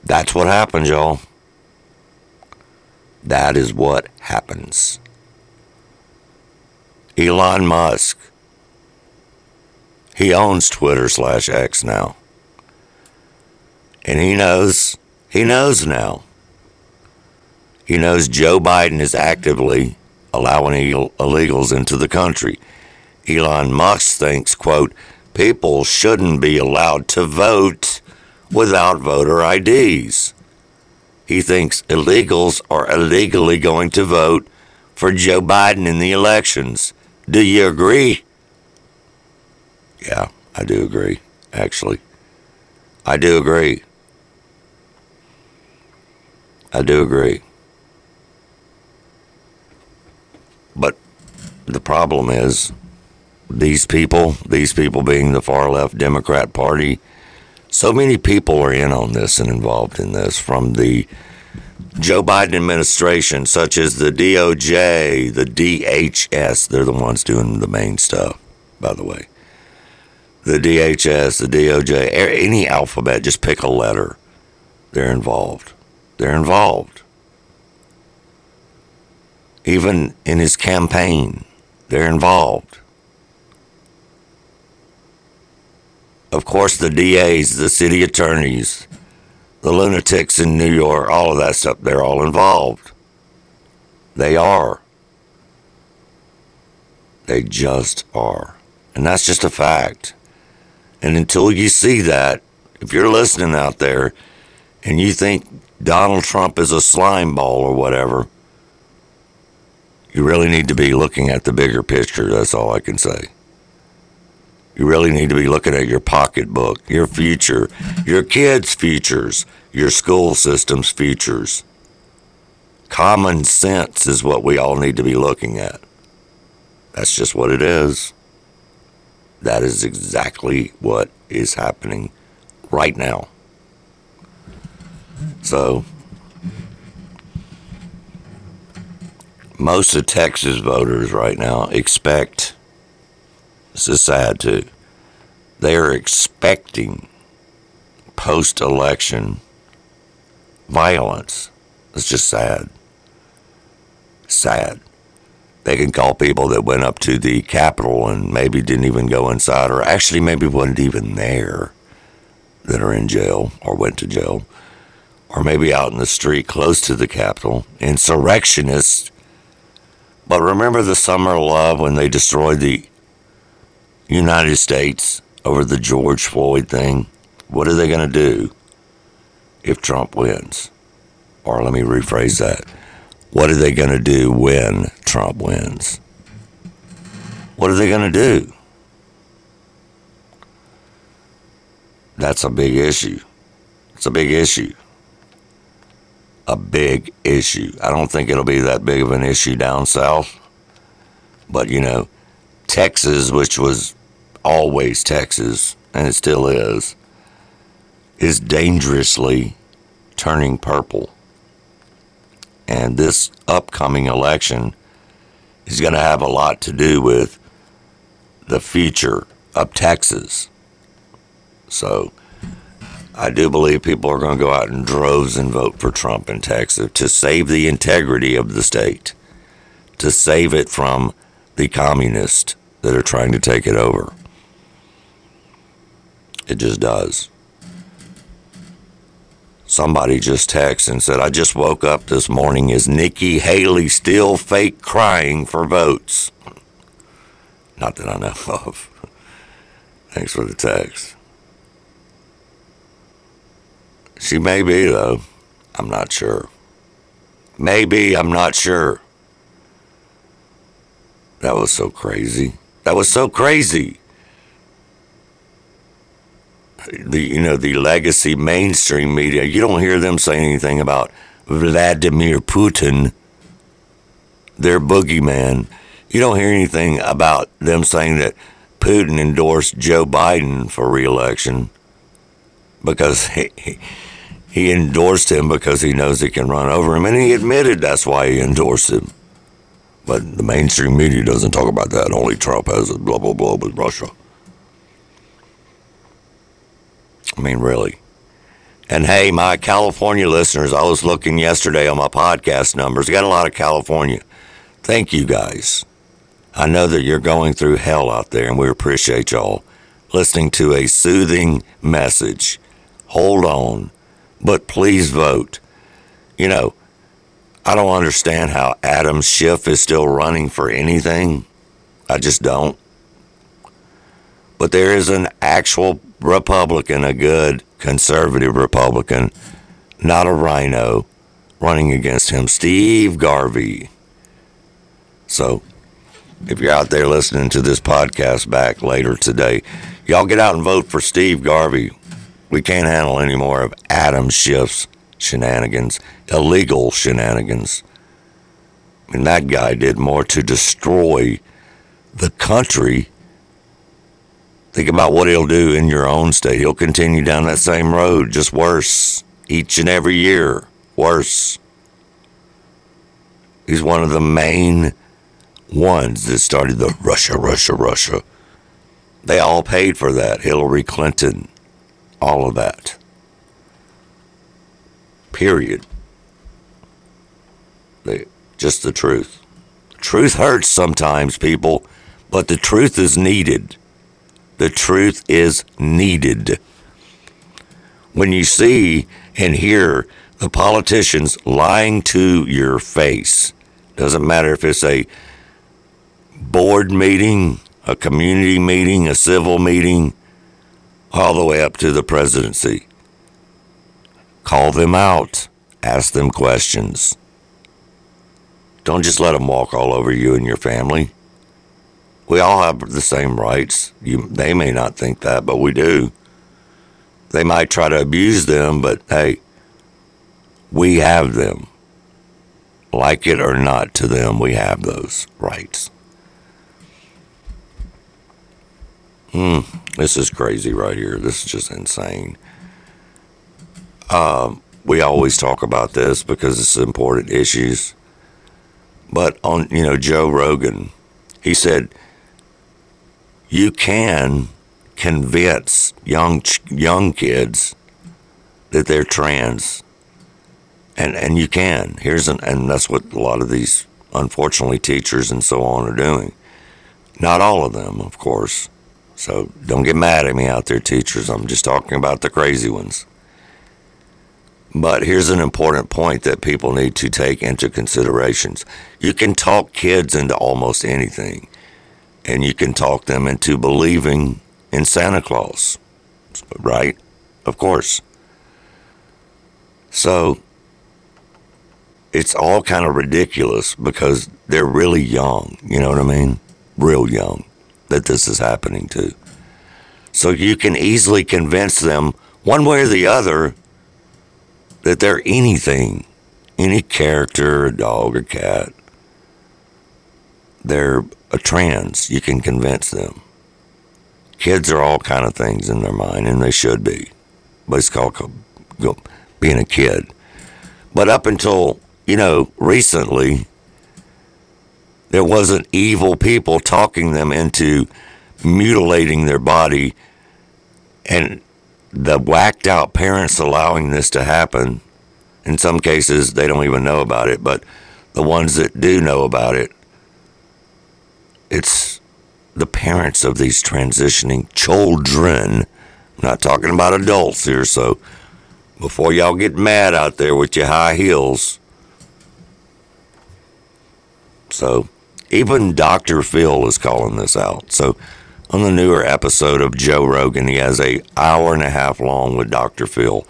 that's what happens, y'all. That is what happens. Elon Musk. He owns Twitter slash X now. And he knows, he knows now. He knows Joe Biden is actively allowing illegals into the country. Elon Musk thinks, quote, people shouldn't be allowed to vote without voter IDs. He thinks illegals are illegally going to vote for Joe Biden in the elections. Do you agree? Yeah, I do agree, actually. I do agree. I do agree. But the problem is these people, these people being the far left Democrat Party, so many people are in on this and involved in this from the Joe Biden administration, such as the DOJ, the DHS. They're the ones doing the main stuff, by the way. The DHS, the DOJ, any alphabet, just pick a letter. They're involved. They're involved. Even in his campaign, they're involved. Of course, the DAs, the city attorneys, the lunatics in New York, all of that stuff, they're all involved. They are. They just are. And that's just a fact. And until you see that, if you're listening out there and you think Donald Trump is a slime ball or whatever, you really need to be looking at the bigger picture. That's all I can say. You really need to be looking at your pocketbook, your future, your kids' futures, your school system's futures. Common sense is what we all need to be looking at. That's just what it is. That is exactly what is happening right now. So, most of Texas voters right now expect, too, they are expecting post election violence. It's just sad. Sad. They can call people that went up to the Capitol and maybe didn't even go inside, or actually maybe wasn't even there, that are in jail or went to jail, or maybe out in the street close to the Capitol, insurrectionists. But remember the summer love when they destroyed the United States over the George Floyd thing? What are they going to do? if Trump wins? Or let me rephrase that. What are they going to do when Trump wins? What are they going to do? That's a big issue. It's a big issue. A big issue. I don't think it'll be that big of an issue down south. But, you know, Texas, which was always Texas, and it still is, is dangerously turning purple. And this upcoming election is going to have a lot to do with the future of Texas. So I do believe people are going to go out in droves and vote for Trump in Texas to save the integrity of the state, to save it from the communists that are trying to take it over. It just does. Somebody just texted and said, I just woke up this morning. Is Nikki Haley still fake crying for votes? Not that I know [LAUGHS] of. Thanks for the text. She may be, though. I'm not sure. Maybe, I'm not sure. That was so crazy. That was so crazy the you know the legacy mainstream media, you don't hear them saying anything about Vladimir Putin, their boogeyman. You don't hear anything about them saying that Putin endorsed Joe Biden for reelection because he, he, he endorsed him because he knows he can run over him, and he admitted that's why he endorsed him. But the mainstream media doesn't talk about that. Only Trump has it, blah, blah, blah, with Russia. I mean, really. And hey, my California listeners, I was looking yesterday on my podcast numbers. got a lot of California. Thank you guys. I know that you're going through hell out there, and we appreciate y'all listening to a soothing message. Hold on, but please vote. You know, I don't understand how Adam Schiff is still running for anything. I just don't. But there is an actual Republican, a good conservative Republican, not a RINO, running against him, Steve Garvey. So, if you're out there listening to this podcast back later today, y'all get out and vote for Steve Garvey. We can't handle any more of Adam Schiff's shenanigans, illegal shenanigans. I mean, that guy did more to destroy the country. Think about what he'll do in your own state. He'll continue down that same road, just worse, each and every year. Worse. He's one of the main ones that started the Russia, Russia, Russia. They all paid for that. Hillary Clinton, all of that. Period. They, just the truth. Truth hurts sometimes, people, but the truth is needed. The truth is needed. When you see and hear the politicians lying to your face, doesn't matter if it's a board meeting, a community meeting, a civil meeting, all the way up to the presidency. Call them out. Ask them questions. Don't just let them walk all over you and your family. We all have the same rights. You, they may not think that, but we do. They might try to abuse them, but hey, we have them. Like it or not to them, we have those rights. Hmm, this is crazy right here. This is just insane. Um, we always talk about this because it's important issues. But on, you know, Joe Rogan, he said, you can convince young young kids that they're trans, and and you can. Here's an and that's what a lot of these unfortunately teachers and so on are doing. Not all of them, of course. So don't get mad at me out there, teachers. I'm just talking about the crazy ones. But here's an important point that people need to take into considerations. You can talk kids into almost anything, and you can talk them into believing in Santa Claus, right? Of course. So it's all kind of ridiculous because they're really young, you know what I mean? Real young that this is happening to. So you can easily convince them one way or the other that they're anything, any character, a dog, a cat. They're a trans. You can convince them. Kids are all kind of things in their mind, and they should be. But it's called being a kid. But up until, you know, recently, there wasn't evil people talking them into mutilating their body and the whacked out parents allowing this to happen, in some cases, they don't even know about it, but the ones that do know about it, it's the parents of these transitioning children. I'm not talking about adults here, so before y'all get mad out there with your high heels. So, even Dr. Phil is calling this out. So, on the newer episode of Joe Rogan, he has a hour and a half long with Dr. Phil.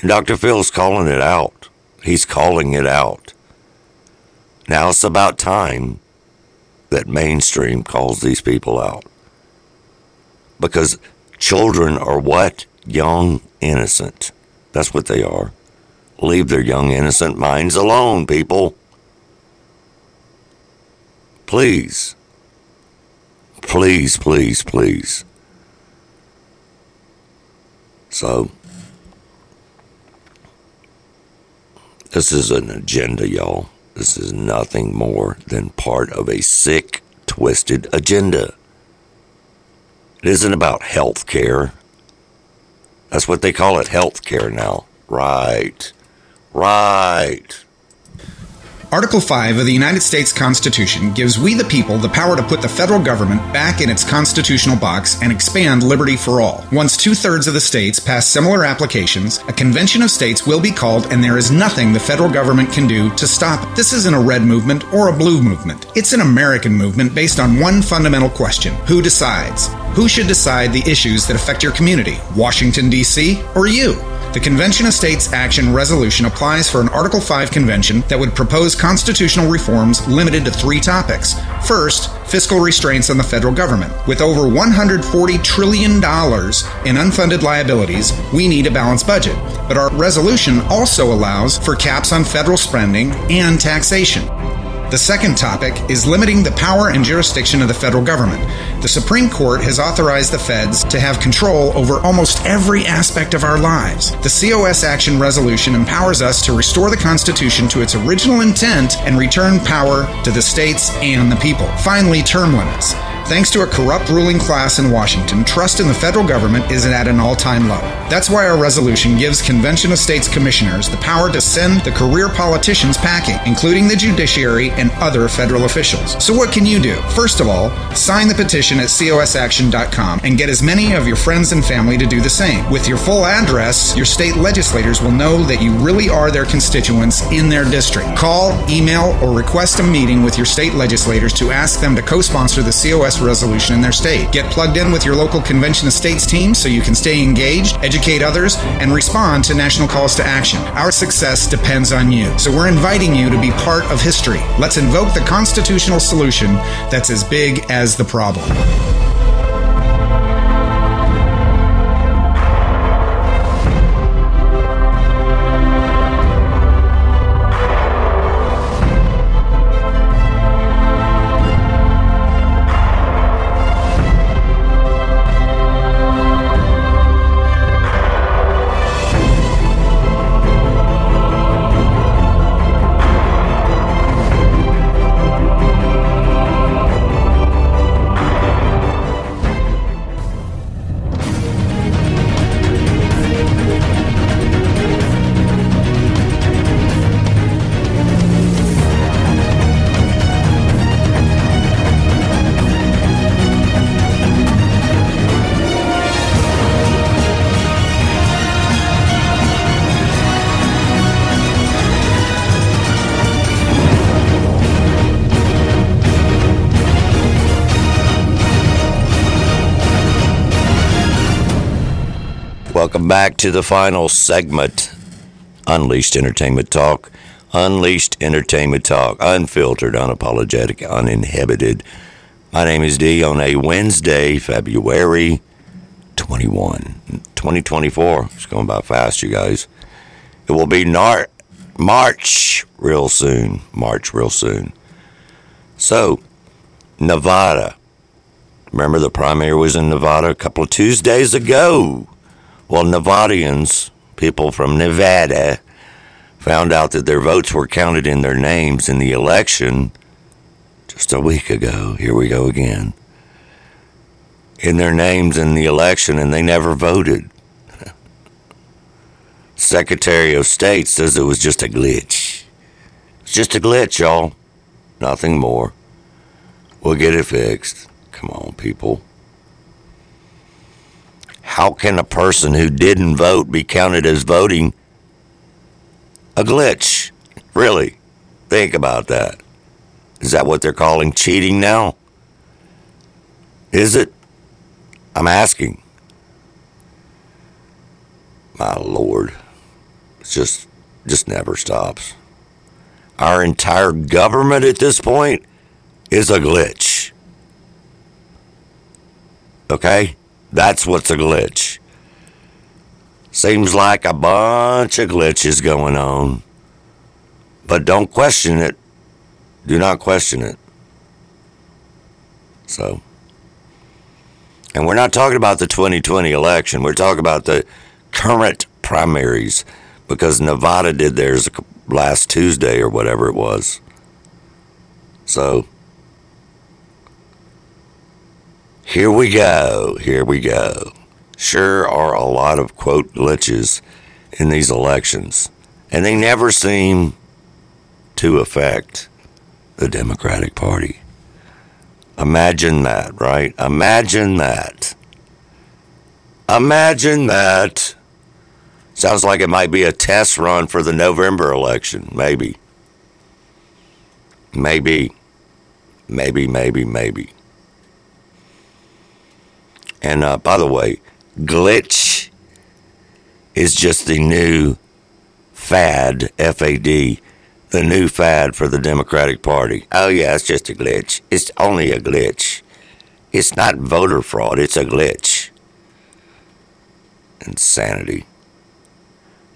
And Dr. Phil's calling it out. He's calling it out. Now it's about time that mainstream calls these people out. Because children are what? Young, innocent. That's what they are. Leave their young, innocent minds alone, people. Please. Please, please, please. So, this is an agenda, y'all. This is nothing more than part of a sick, twisted agenda. It isn't about health care. That's what they call it health care now. Right. Right. Article 5 of the United States Constitution gives we the people the power to put the federal government back in its constitutional box and expand liberty for all. Once two thirds of the states pass similar applications, a convention of states will be called, and there is nothing the federal government can do to stop it. This isn't a red movement or a blue movement. It's an American movement based on one fundamental question Who decides? Who should decide the issues that affect your community? Washington, D.C., or you? The Convention of States Action Resolution applies for an Article 5 convention that would propose constitutional reforms limited to three topics. First, fiscal restraints on the federal government. With over $140 trillion in unfunded liabilities, we need a balanced budget. But our resolution also allows for caps on federal spending and taxation. The second topic is limiting the power and jurisdiction of the federal government. The Supreme Court has authorized the feds to have control over almost every aspect of our lives. The COS Action Resolution empowers us to restore the Constitution to its original intent and return power to the states and the people. Finally, term limits. Thanks to a corrupt ruling class in Washington, trust in the federal government is at an all time low. That's why our resolution gives Convention of States commissioners the power to send the career politicians packing, including the judiciary and other federal officials. So, what can you do? First of all, sign the petition at cosaction.com and get as many of your friends and family to do the same. With your full address, your state legislators will know that you really are their constituents in their district. Call, email, or request a meeting with your state legislators to ask them to co sponsor the COS resolution in their state. Get plugged in with your local Convention of States team so you can stay engaged, educate others, and respond to national calls to action. Our success depends on you. So we're inviting you to be part of history. Let's invoke the constitutional solution that's as big as the problem. Back to the final segment Unleashed Entertainment Talk. Unleashed Entertainment Talk. Unfiltered, unapologetic, uninhibited. My name is D on a Wednesday, February 21, 2024. It's going by fast, you guys. It will be Nar- March real soon. March real soon. So, Nevada. Remember the primary was in Nevada a couple of Tuesdays ago. Well, Nevadians, people from Nevada, found out that their votes were counted in their names in the election just a week ago. Here we go again. In their names in the election, and they never voted. [LAUGHS] Secretary of State says it was just a glitch. It's just a glitch, y'all. Nothing more. We'll get it fixed. Come on, people. How can a person who didn't vote be counted as voting a glitch? Really? Think about that. Is that what they're calling cheating now? Is it? I'm asking. My lord. It's just just never stops. Our entire government at this point is a glitch. Okay? That's what's a glitch. Seems like a bunch of glitches going on. But don't question it. Do not question it. So, and we're not talking about the 2020 election. We're talking about the current primaries because Nevada did theirs last Tuesday or whatever it was. So, here we go. Here we go. Sure are a lot of quote glitches in these elections, and they never seem to affect the Democratic Party. Imagine that, right? Imagine that. Imagine that. Sounds like it might be a test run for the November election. Maybe. Maybe. Maybe, maybe, maybe. And uh, by the way, glitch is just the new fad, F A D, the new fad for the Democratic Party. Oh, yeah, it's just a glitch. It's only a glitch. It's not voter fraud, it's a glitch. Insanity.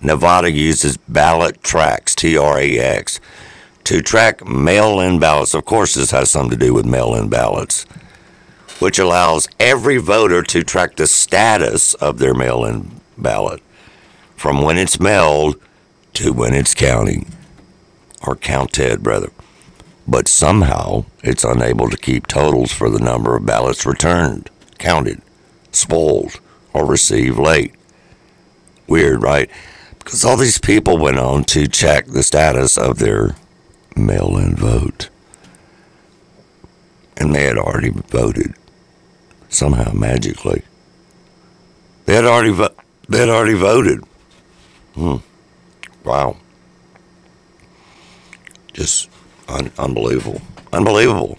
Nevada uses ballot tracks, T R A X, to track mail in ballots. Of course, this has something to do with mail in ballots, which allows every voter to track the status of their mail in ballot from when it's mailed to when it's counting or counted, rather. But somehow it's unable to keep totals for the number of ballots returned, counted, spoiled, or received late. Weird, right? Because all these people went on to check the status of their mail in vote. And they had already voted. Somehow, magically. They had already, vo- they had already voted. Hmm. Wow. Just un- unbelievable. Unbelievable.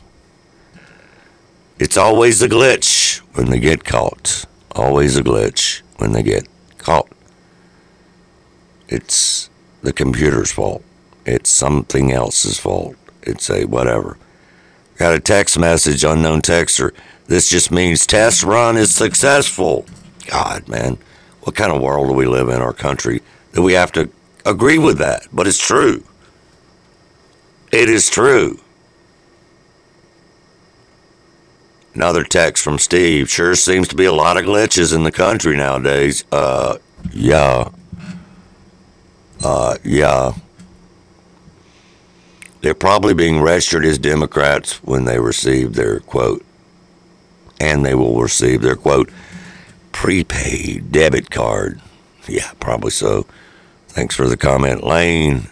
It's always a glitch when they get caught. Always a glitch when they get caught. It's the computer's fault. It's something else's fault. It's a whatever. Got a text message, unknown texter. This just means test run is successful. God, man, what kind of world do we live in our country that we have to agree with that? But it's true. It is true. Another text from Steve. Sure seems to be a lot of glitches in the country nowadays. Uh, yeah. Uh, yeah. They're probably being registered as Democrats when they receive their quote, and they will receive their quote, prepaid debit card. Yeah, probably so. Thanks for the comment, Lane.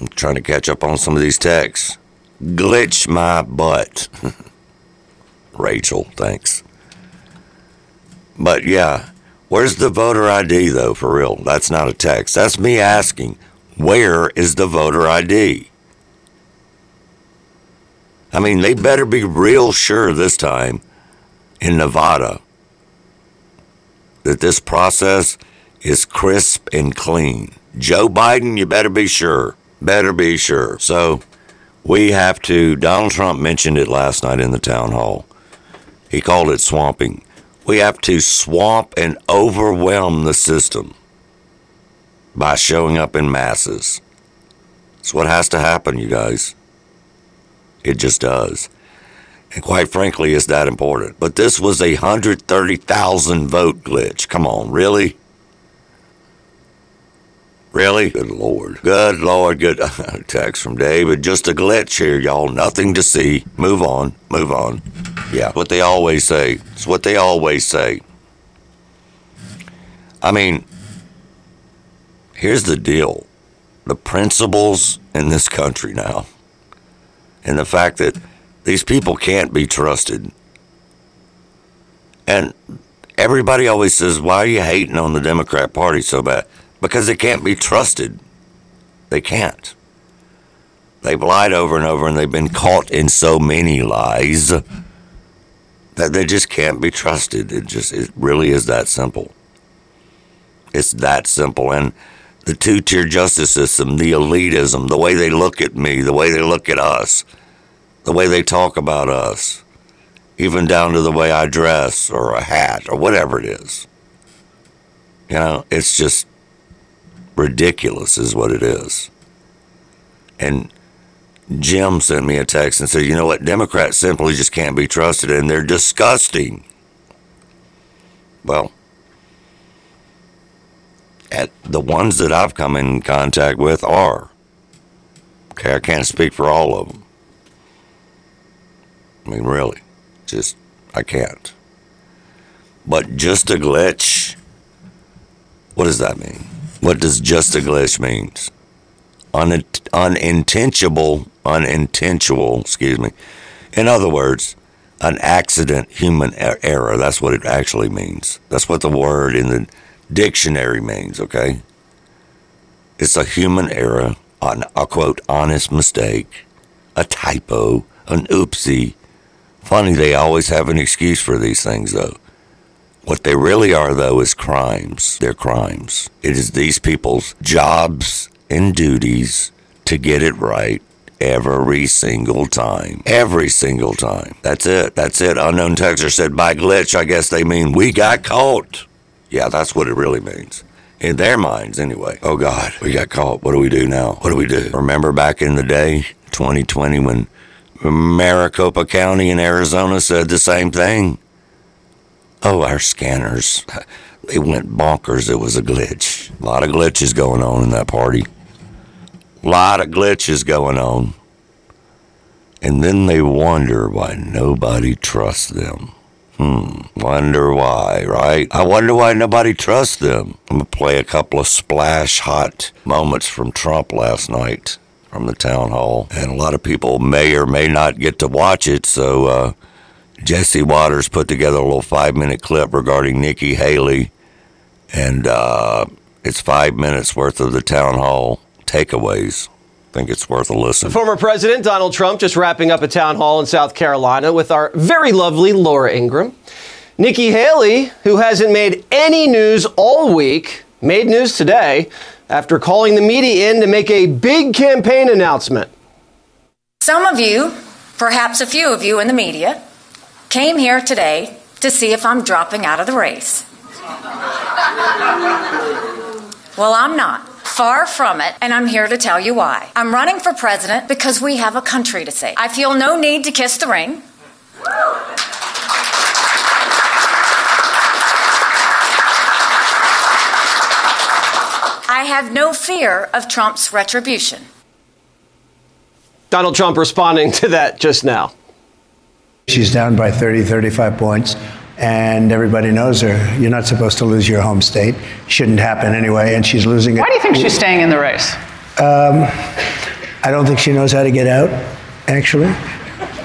I'm trying to catch up on some of these texts. Glitch my butt. [LAUGHS] Rachel, thanks. But yeah, where's the voter ID though, for real? That's not a text. That's me asking, where is the voter ID? I mean, they better be real sure this time in Nevada that this process is crisp and clean. Joe Biden, you better be sure. Better be sure. So we have to, Donald Trump mentioned it last night in the town hall. He called it swamping. We have to swamp and overwhelm the system by showing up in masses. It's what has to happen, you guys. It just does. And quite frankly, it's that important. But this was a 130,000 vote glitch. Come on, really? Really? Good Lord. Good Lord. Good [LAUGHS] text from David. Just a glitch here, y'all. Nothing to see. Move on. Move on. Yeah, what they always say. It's what they always say. I mean, here's the deal the principles in this country now, and the fact that these people can't be trusted. And everybody always says, Why are you hating on the Democrat Party so bad? Because they can't be trusted. They can't. They've lied over and over and they've been caught in so many lies that they just can't be trusted. It just it really is that simple. It's that simple. And the two tier justice system, the elitism, the way they look at me, the way they look at us, the way they talk about us, even down to the way I dress or a hat or whatever it is. You know, it's just ridiculous, is what it is. And Jim sent me a text and said, you know what? Democrats simply just can't be trusted and they're disgusting. Well, at the ones that I've come in contact with are. Okay, I can't speak for all of them. I mean, really, just, I can't. But just a glitch, what does that mean? What does just a glitch means? Un- unintentional, unintentional, excuse me. In other words, an accident human error. That's what it actually means. That's what the word in the dictionary means, okay? It's a human error, an, a quote, honest mistake, a typo, an oopsie. Funny, they always have an excuse for these things, though. What they really are, though, is crimes. They're crimes. It is these people's jobs and duties to get it right every single time. Every single time. That's it. That's it. Unknown texter said, by glitch, I guess they mean we got caught. Yeah, that's what it really means. In their minds, anyway. Oh, God, we got caught. What do we do now? What do we do? Remember back in the day, 2020, when Maricopa County in Arizona said the same thing? Oh, our scanners, [LAUGHS] they went bonkers. It was a glitch. A lot of glitches going on in that party. A lot of glitches going on. And then they wonder why nobody trusts them. Hmm, wonder why, right? I wonder why nobody trusts them. I'm going to play a couple of splash hot moments from Trump last night from the town hall. And a lot of people may or may not get to watch it, so uh, Jesse Watters put together a little five minute clip regarding Nikki Haley. And uh, it's five minutes worth of the town hall takeaways. I think it's worth a listen. Former president Donald Trump just wrapping up a town hall in South Carolina with our very lovely Laura Ingraham. Nikki Haley, who hasn't made any news all week, made news today after calling the media in to make a big campaign announcement. Some of you, perhaps a few of you in the media, came here today to see if I'm dropping out of the race. Well, I'm not. Far from it, and I'm here to tell you why. I'm running for president because we have a country to save. I feel no need to kiss the ring. I have no fear of Trump's retribution. Donald Trump responding to that just now. She's down by 30, 35 points and everybody knows her. You're not supposed to lose your home state. Shouldn't happen anyway, and she's losing it. Why do you think she's staying in the race? Um, I don't think she knows how to get out, actually.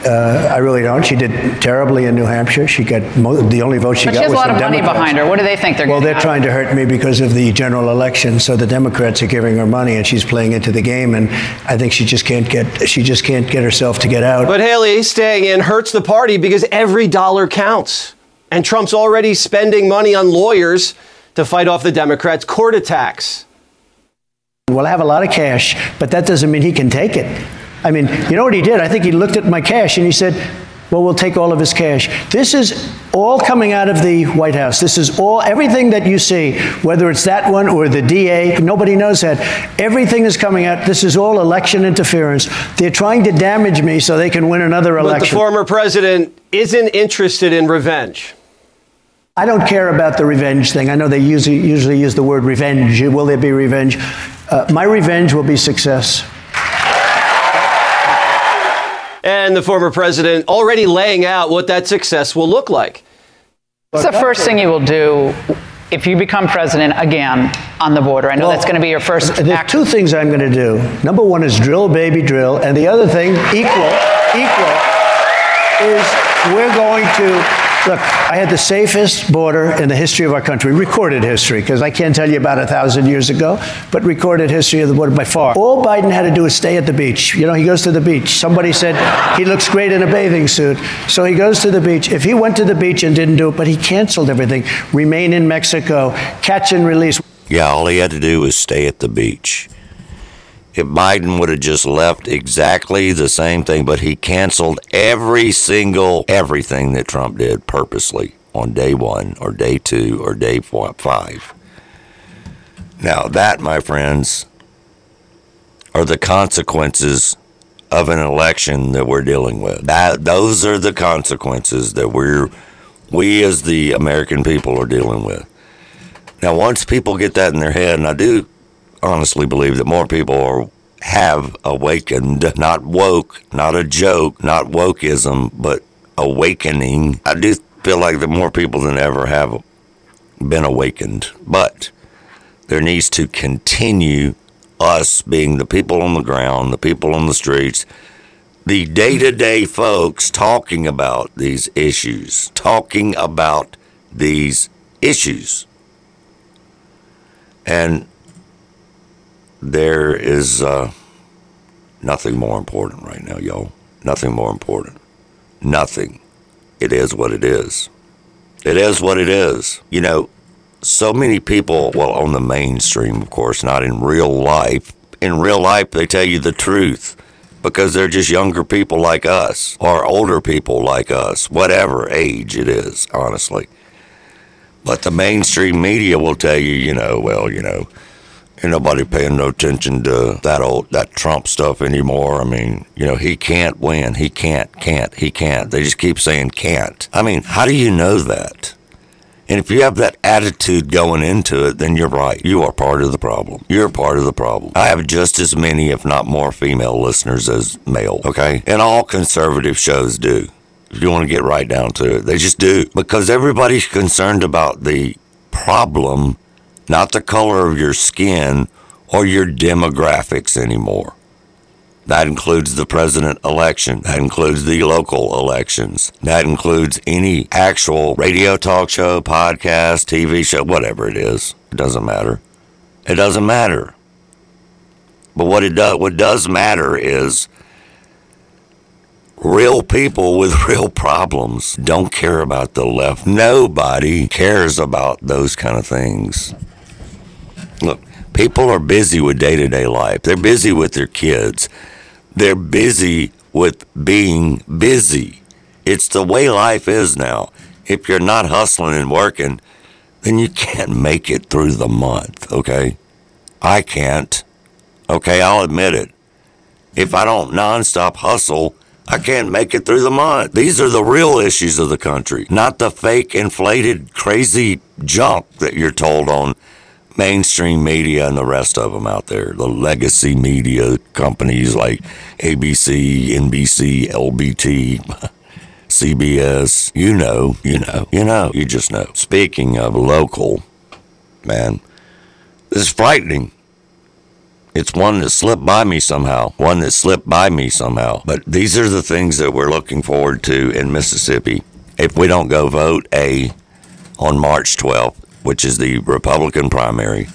Uh, I really don't. She did terribly in New Hampshire. She got mo- the only vote she but got. She has was a lot from of money Democrats. behind her. What do they think they're? Well, they're trying to hurt me because of the general election. So the Democrats are giving her money, and she's playing into the game. And I think she just can't get. She just can't get herself to get out. But Haley staying in hurts the party because every dollar counts. And Trump's already spending money on lawyers to fight off the Democrats' court attacks. Well, I have a lot of cash, but that doesn't mean he can take it. I mean, you know what he did? I think he looked at my cash and he said, well, we'll take all of his cash. This is all coming out of the White House. This is all, everything that you see, whether it's that one or the DA, nobody knows that. Everything is coming out. This is all election interference. They're trying to damage me so they can win another election. But the former president isn't interested in revenge. I don't care about the revenge thing. I know they usually, usually use the word revenge. Will there be revenge? Uh, my revenge will be success. And the former president already laying out what that success will look like. What's the first thing you will do if you become president again on the border? I know Well, that's going to be your first There's act. two things I'm going to do. Number one is drill, baby, drill. And the other thing, equal, equal, is we're going to. Look, I had the safest border in the history of our country, recorded history, because I can't tell you about a thousand years ago, but recorded history of the border by far. All Biden had to do is stay at the beach. You know, he goes to the beach. Somebody said he looks great in a bathing suit. So he goes to the beach. If he went to the beach and didn't do it, but he canceled everything, remain in Mexico, catch and release. Yeah, all he had to do was stay at the beach. If Biden would have just left exactly the same thing, but he canceled every single everything that Trump did purposely on day one or day two or day five. Now, that, my friends, are the consequences of an election that we're dealing with. That those are the consequences that we're we as the American people are dealing with. Now, once people get that in their head, and I do honestly believe that more people are have awakened, not woke, not a joke, not wokeism, but awakening. I do feel like that more people than ever have been awakened, but there needs to continue us being the people on the ground, the people on the streets, the day to day folks talking about these issues, talking about these issues. And there is uh, nothing more important right now, y'all. Nothing more important. Nothing. It is what it is. It is what it is. You know, so many people, well, on the mainstream, of course, not in real life. In real life, they tell you the truth because they're just younger people like us or older people like us, whatever age it is, honestly. But the mainstream media will tell you, you know, well, you know, ain't nobody paying no attention to that old that Trump stuff anymore. I mean, you know, he can't win. He can't, can't, he can't. They just keep saying can't. I mean, how do you know that? And if you have that attitude going into it, then you're right. You are part of the problem. You're part of the problem. I have just as many, if not more, female listeners as male, okay? And all conservative shows do. If you want to get right down to it, they just do. Because everybody's concerned about the problem, not the color of your skin or your demographics anymore. That includes the president election. That includes the local elections. That includes any actual radio talk show, podcast, TV show, whatever it is. It doesn't matter. It doesn't matter. But what it does, what does matter is real people with [LAUGHS] real problems don't care about the left. Nobody cares about those kind of things. Look, people are busy with day to day life. They're busy with their kids. They're busy with being busy. It's the way life is now. If you're not hustling and working, then you can't make it through the month, okay? I can't. Okay, I'll admit it. If I don't nonstop hustle, I can't make it through the month. These are the real issues of the country, not the fake, inflated, crazy junk that you're told on mainstream media and the rest of them out there. The legacy media companies like ABC, NBC, LBT. CBS, [LAUGHS] you know, you know, you know, you just know. Speaking of local, man, this is frightening. It's one that slipped by me somehow, one that slipped by me somehow. But these are the things that we're looking forward to in Mississippi. If we don't go vote A on March 12th, which is the Republican primary,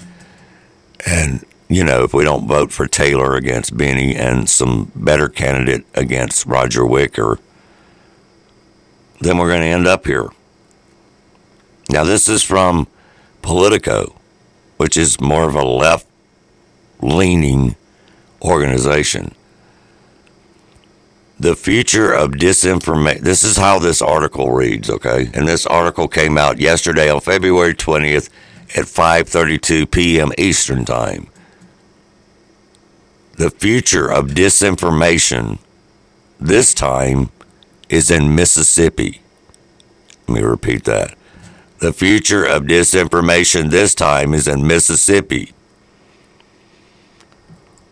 and you know, if we don't vote for Taylor against Benny and some better candidate against Roger Wicker, then we're going to end up here. Now, this is from Politico, which is more of a left leaning organization. The future of disinformation. This is how this article reads, okay? And this article came out yesterday on February 20th at 5:32 p.m. Eastern Time. The future of disinformation this time is in Mississippi. Let me repeat that. The future of disinformation this time is in Mississippi.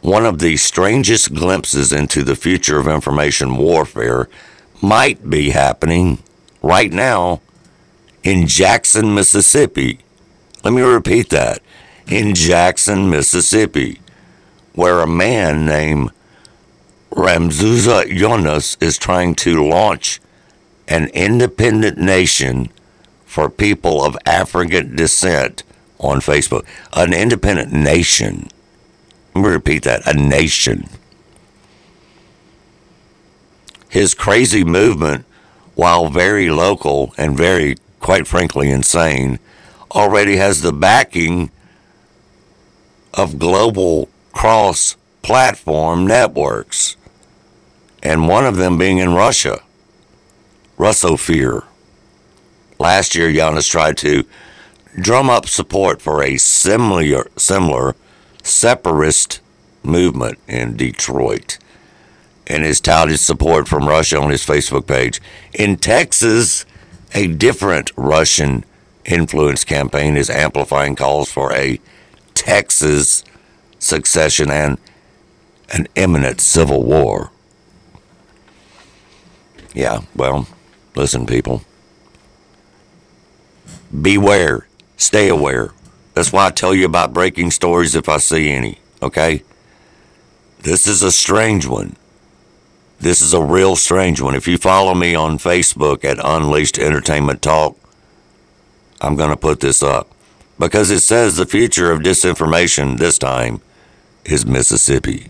One of the strangest glimpses into the future of information warfare might be happening right now in Jackson, Mississippi. Let me repeat that. In Jackson, Mississippi, where a man named Ramzuza Yunus is trying to launch an independent nation for people of African descent on Facebook. An independent nation. Repeat that a nation. His crazy movement, while very local and very, quite frankly, insane, already has the backing of global cross platform networks, and one of them being in Russia. Russosphere. Last year, Giannis tried to drum up support for a similar, similar separatist movement in Detroit. and his touted support from Russia on his Facebook page. In Texas, a different Russian influence campaign is amplifying calls for a Texas succession and an imminent civil war. Yeah, well, listen, people. Beware. Stay aware. That's why I tell you about breaking stories if I see any, okay? This is a strange one. This is a real strange one. If you follow me on Facebook at Unleashed Entertainment Talk, I'm going to put this up because it says the future of disinformation this time is Mississippi.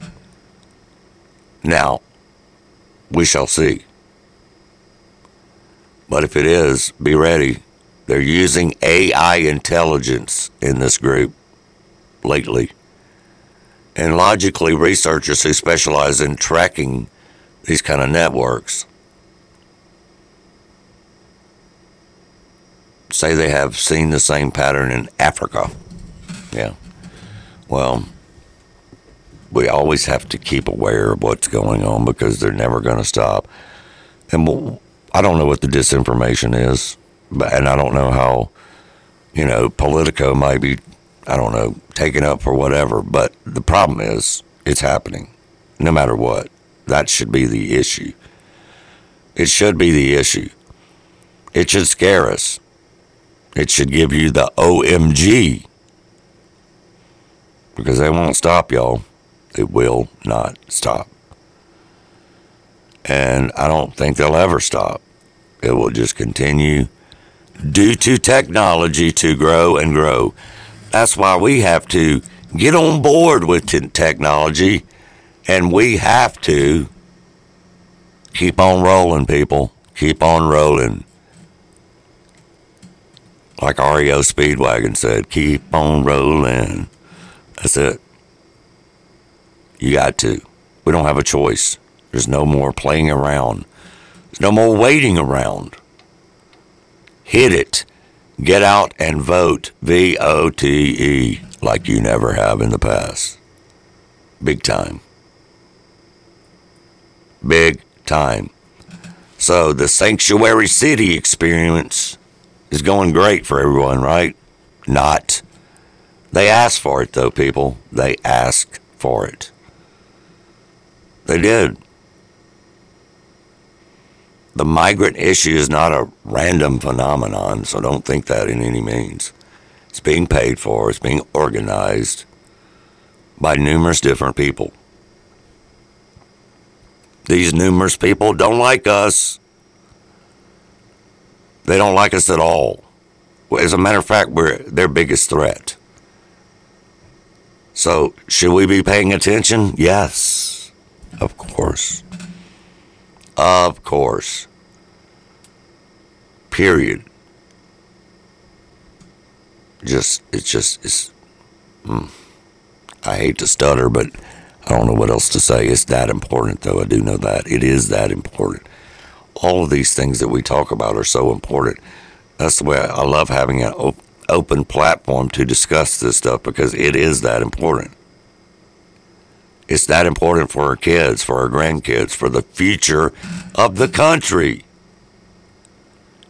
Now, we shall see. But if it is, be ready. They're using AI intelligence in this group lately. And logically, researchers who specialize in tracking these kind of networks say they have seen the same pattern in Africa. Yeah. Well, we always have to keep aware of what's going on because they're never going to stop. And we'll, I don't know what the disinformation is, and I don't know how, you know, Politico might be, I don't know, taken up for whatever. But the problem is, it's happening, no matter what. That should be the issue. It should be the issue. It should scare us. It should give you the OMG. Because they won't stop, y'all. They will not stop. And I don't think they'll ever stop. It will just continue due to technology to grow and grow. That's why we have to get on board with technology and we have to keep on rolling, people. Keep on rolling. Like REO Speedwagon said, keep on rolling. That's it. You got to. We don't have a choice. There's no more playing around. There's no more waiting around. Hit it. Get out and vote. V O T E, like you never have in the past. Big time. Big time. So the sanctuary city experience is going great for everyone, right? Not. They asked for it, though, people. They asked for it. They did. The migrant issue is not a random phenomenon, so don't think that in any means. It's being paid for, it's being organized by numerous different people. These numerous people don't like us. They don't like us at all. As a matter of fact, we're their biggest threat. So, should we be paying attention? Yes, of course. Of course. Period. Just, it's just, it's, mm, I hate to stutter, but I don't know what else to say. It's that important, though. I do know that. It is that important. All of these things that we talk about are so important. That's the way I love having an op- open platform to discuss this stuff because it is that important. It's that important for our kids, for our grandkids, for the future of the country.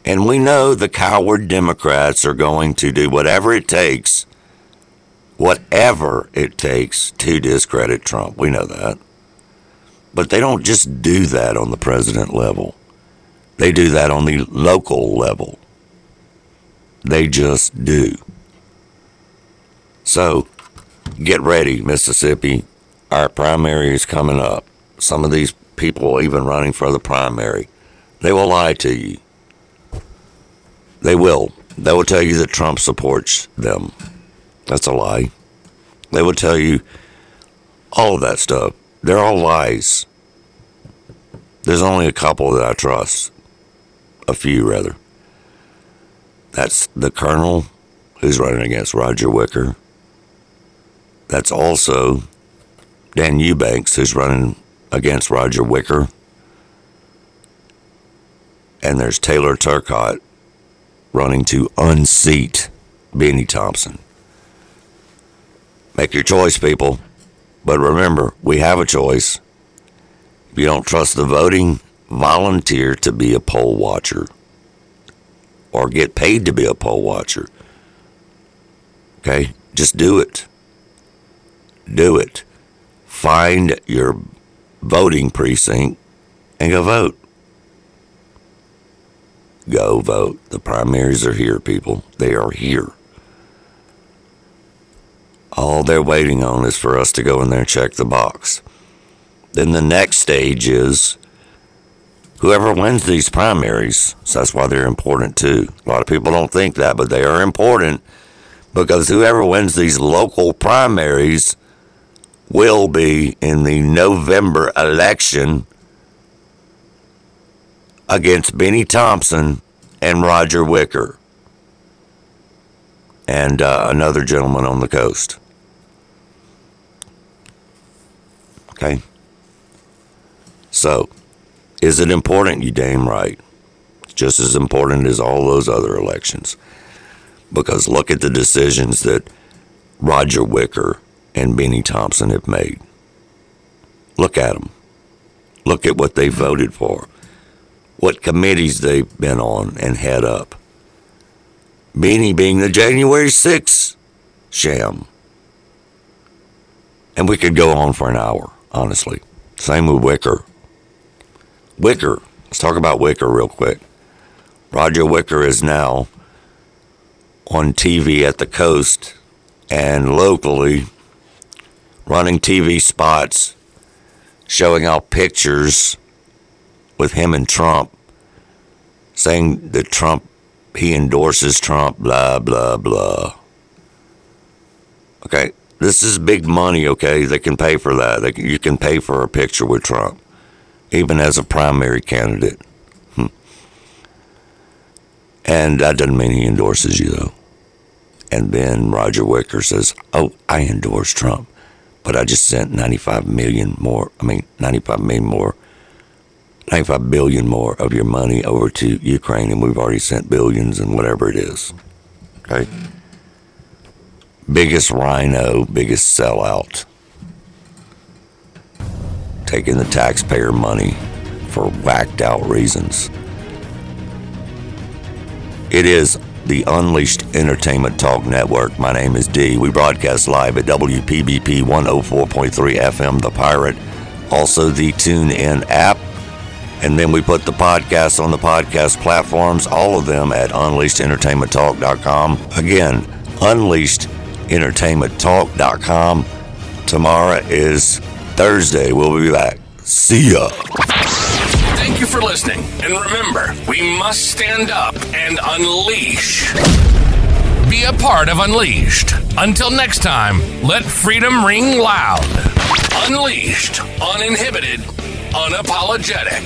And we know the coward Democrats are going to do whatever it takes whatever it takes to discredit Trump. We know that. But they don't just do that on the president level, they do that on the local level. They just do. So get ready, Mississippi. Our primary is coming up. Some of these people even running for the primary. They will lie to you. They will. They will tell you that Trump supports them. That's a lie. They will tell you all of that stuff. They're all lies. There's only a couple that I trust. A few, rather. That's the colonel who's running against Roger Wicker. That's also Dan Eubanks who's running against Roger Wicker. And there's Taylor Turcotte running to unseat Bennie Thompson. Make your choice, people. But remember, we have a choice. If you don't trust the voting, volunteer to be a poll watcher or get paid to be a poll watcher. Okay? Just do it. Do it. Find your voting precinct and go vote. Go vote. The primaries are here, people. They are here. All they're waiting on is for us to go in there and check the box. Then the next stage is whoever wins these primaries. So that's why they're important too. A lot of people don't think that, but they are important because whoever wins these local primaries will be in the November election against Bennie Thompson and Roger Wicker and uh, another gentleman on the coast. Okay. So, is it important? You damn right. It's just as important as all those other elections. Because look at the decisions that Roger Wicker and Bennie Thompson have made. Look at them. Look at what they voted for, what committees they've been on and head up. Bennie being the January 6th sham. And we could go on for an hour, honestly. Same with Wicker. Wicker, let's talk about Wicker real quick. Roger Wicker is now on TV at the coast and locally running TV spots showing out pictures with him and Trump saying that Trump he endorses Trump blah blah blah. Okay this is big money okay? They can pay for that. They, you can pay for a picture with Trump even as a primary candidate. Hmm. and that doesn't mean he endorses you though. And then Roger Wicker says, "Oh, I endorse Trump, but I just sent 95 million more. I mean, 95 million more, 95 billion more of your money over to Ukraine, and we've already sent billions and whatever it is." Okay. Biggest RINO, biggest sellout, taking the taxpayer money for whacked out reasons. It is the Unleashed Entertainment Talk Network. My name is D. We broadcast live at WPBP 104.3 FM, The Pirate, also the TuneIn app. And then we put the podcast on the podcast platforms, all of them at UnleashedEntertainmentTalk.com. Again, UnleashedEntertainmentTalk.com. Tomorrow is Thursday. We'll be back. See ya. Thank you for listening. And remember, we must stand up and unleash. Be a part of Unleashed. Until next time, let freedom ring loud. Unleashed, uninhibited, unapologetic.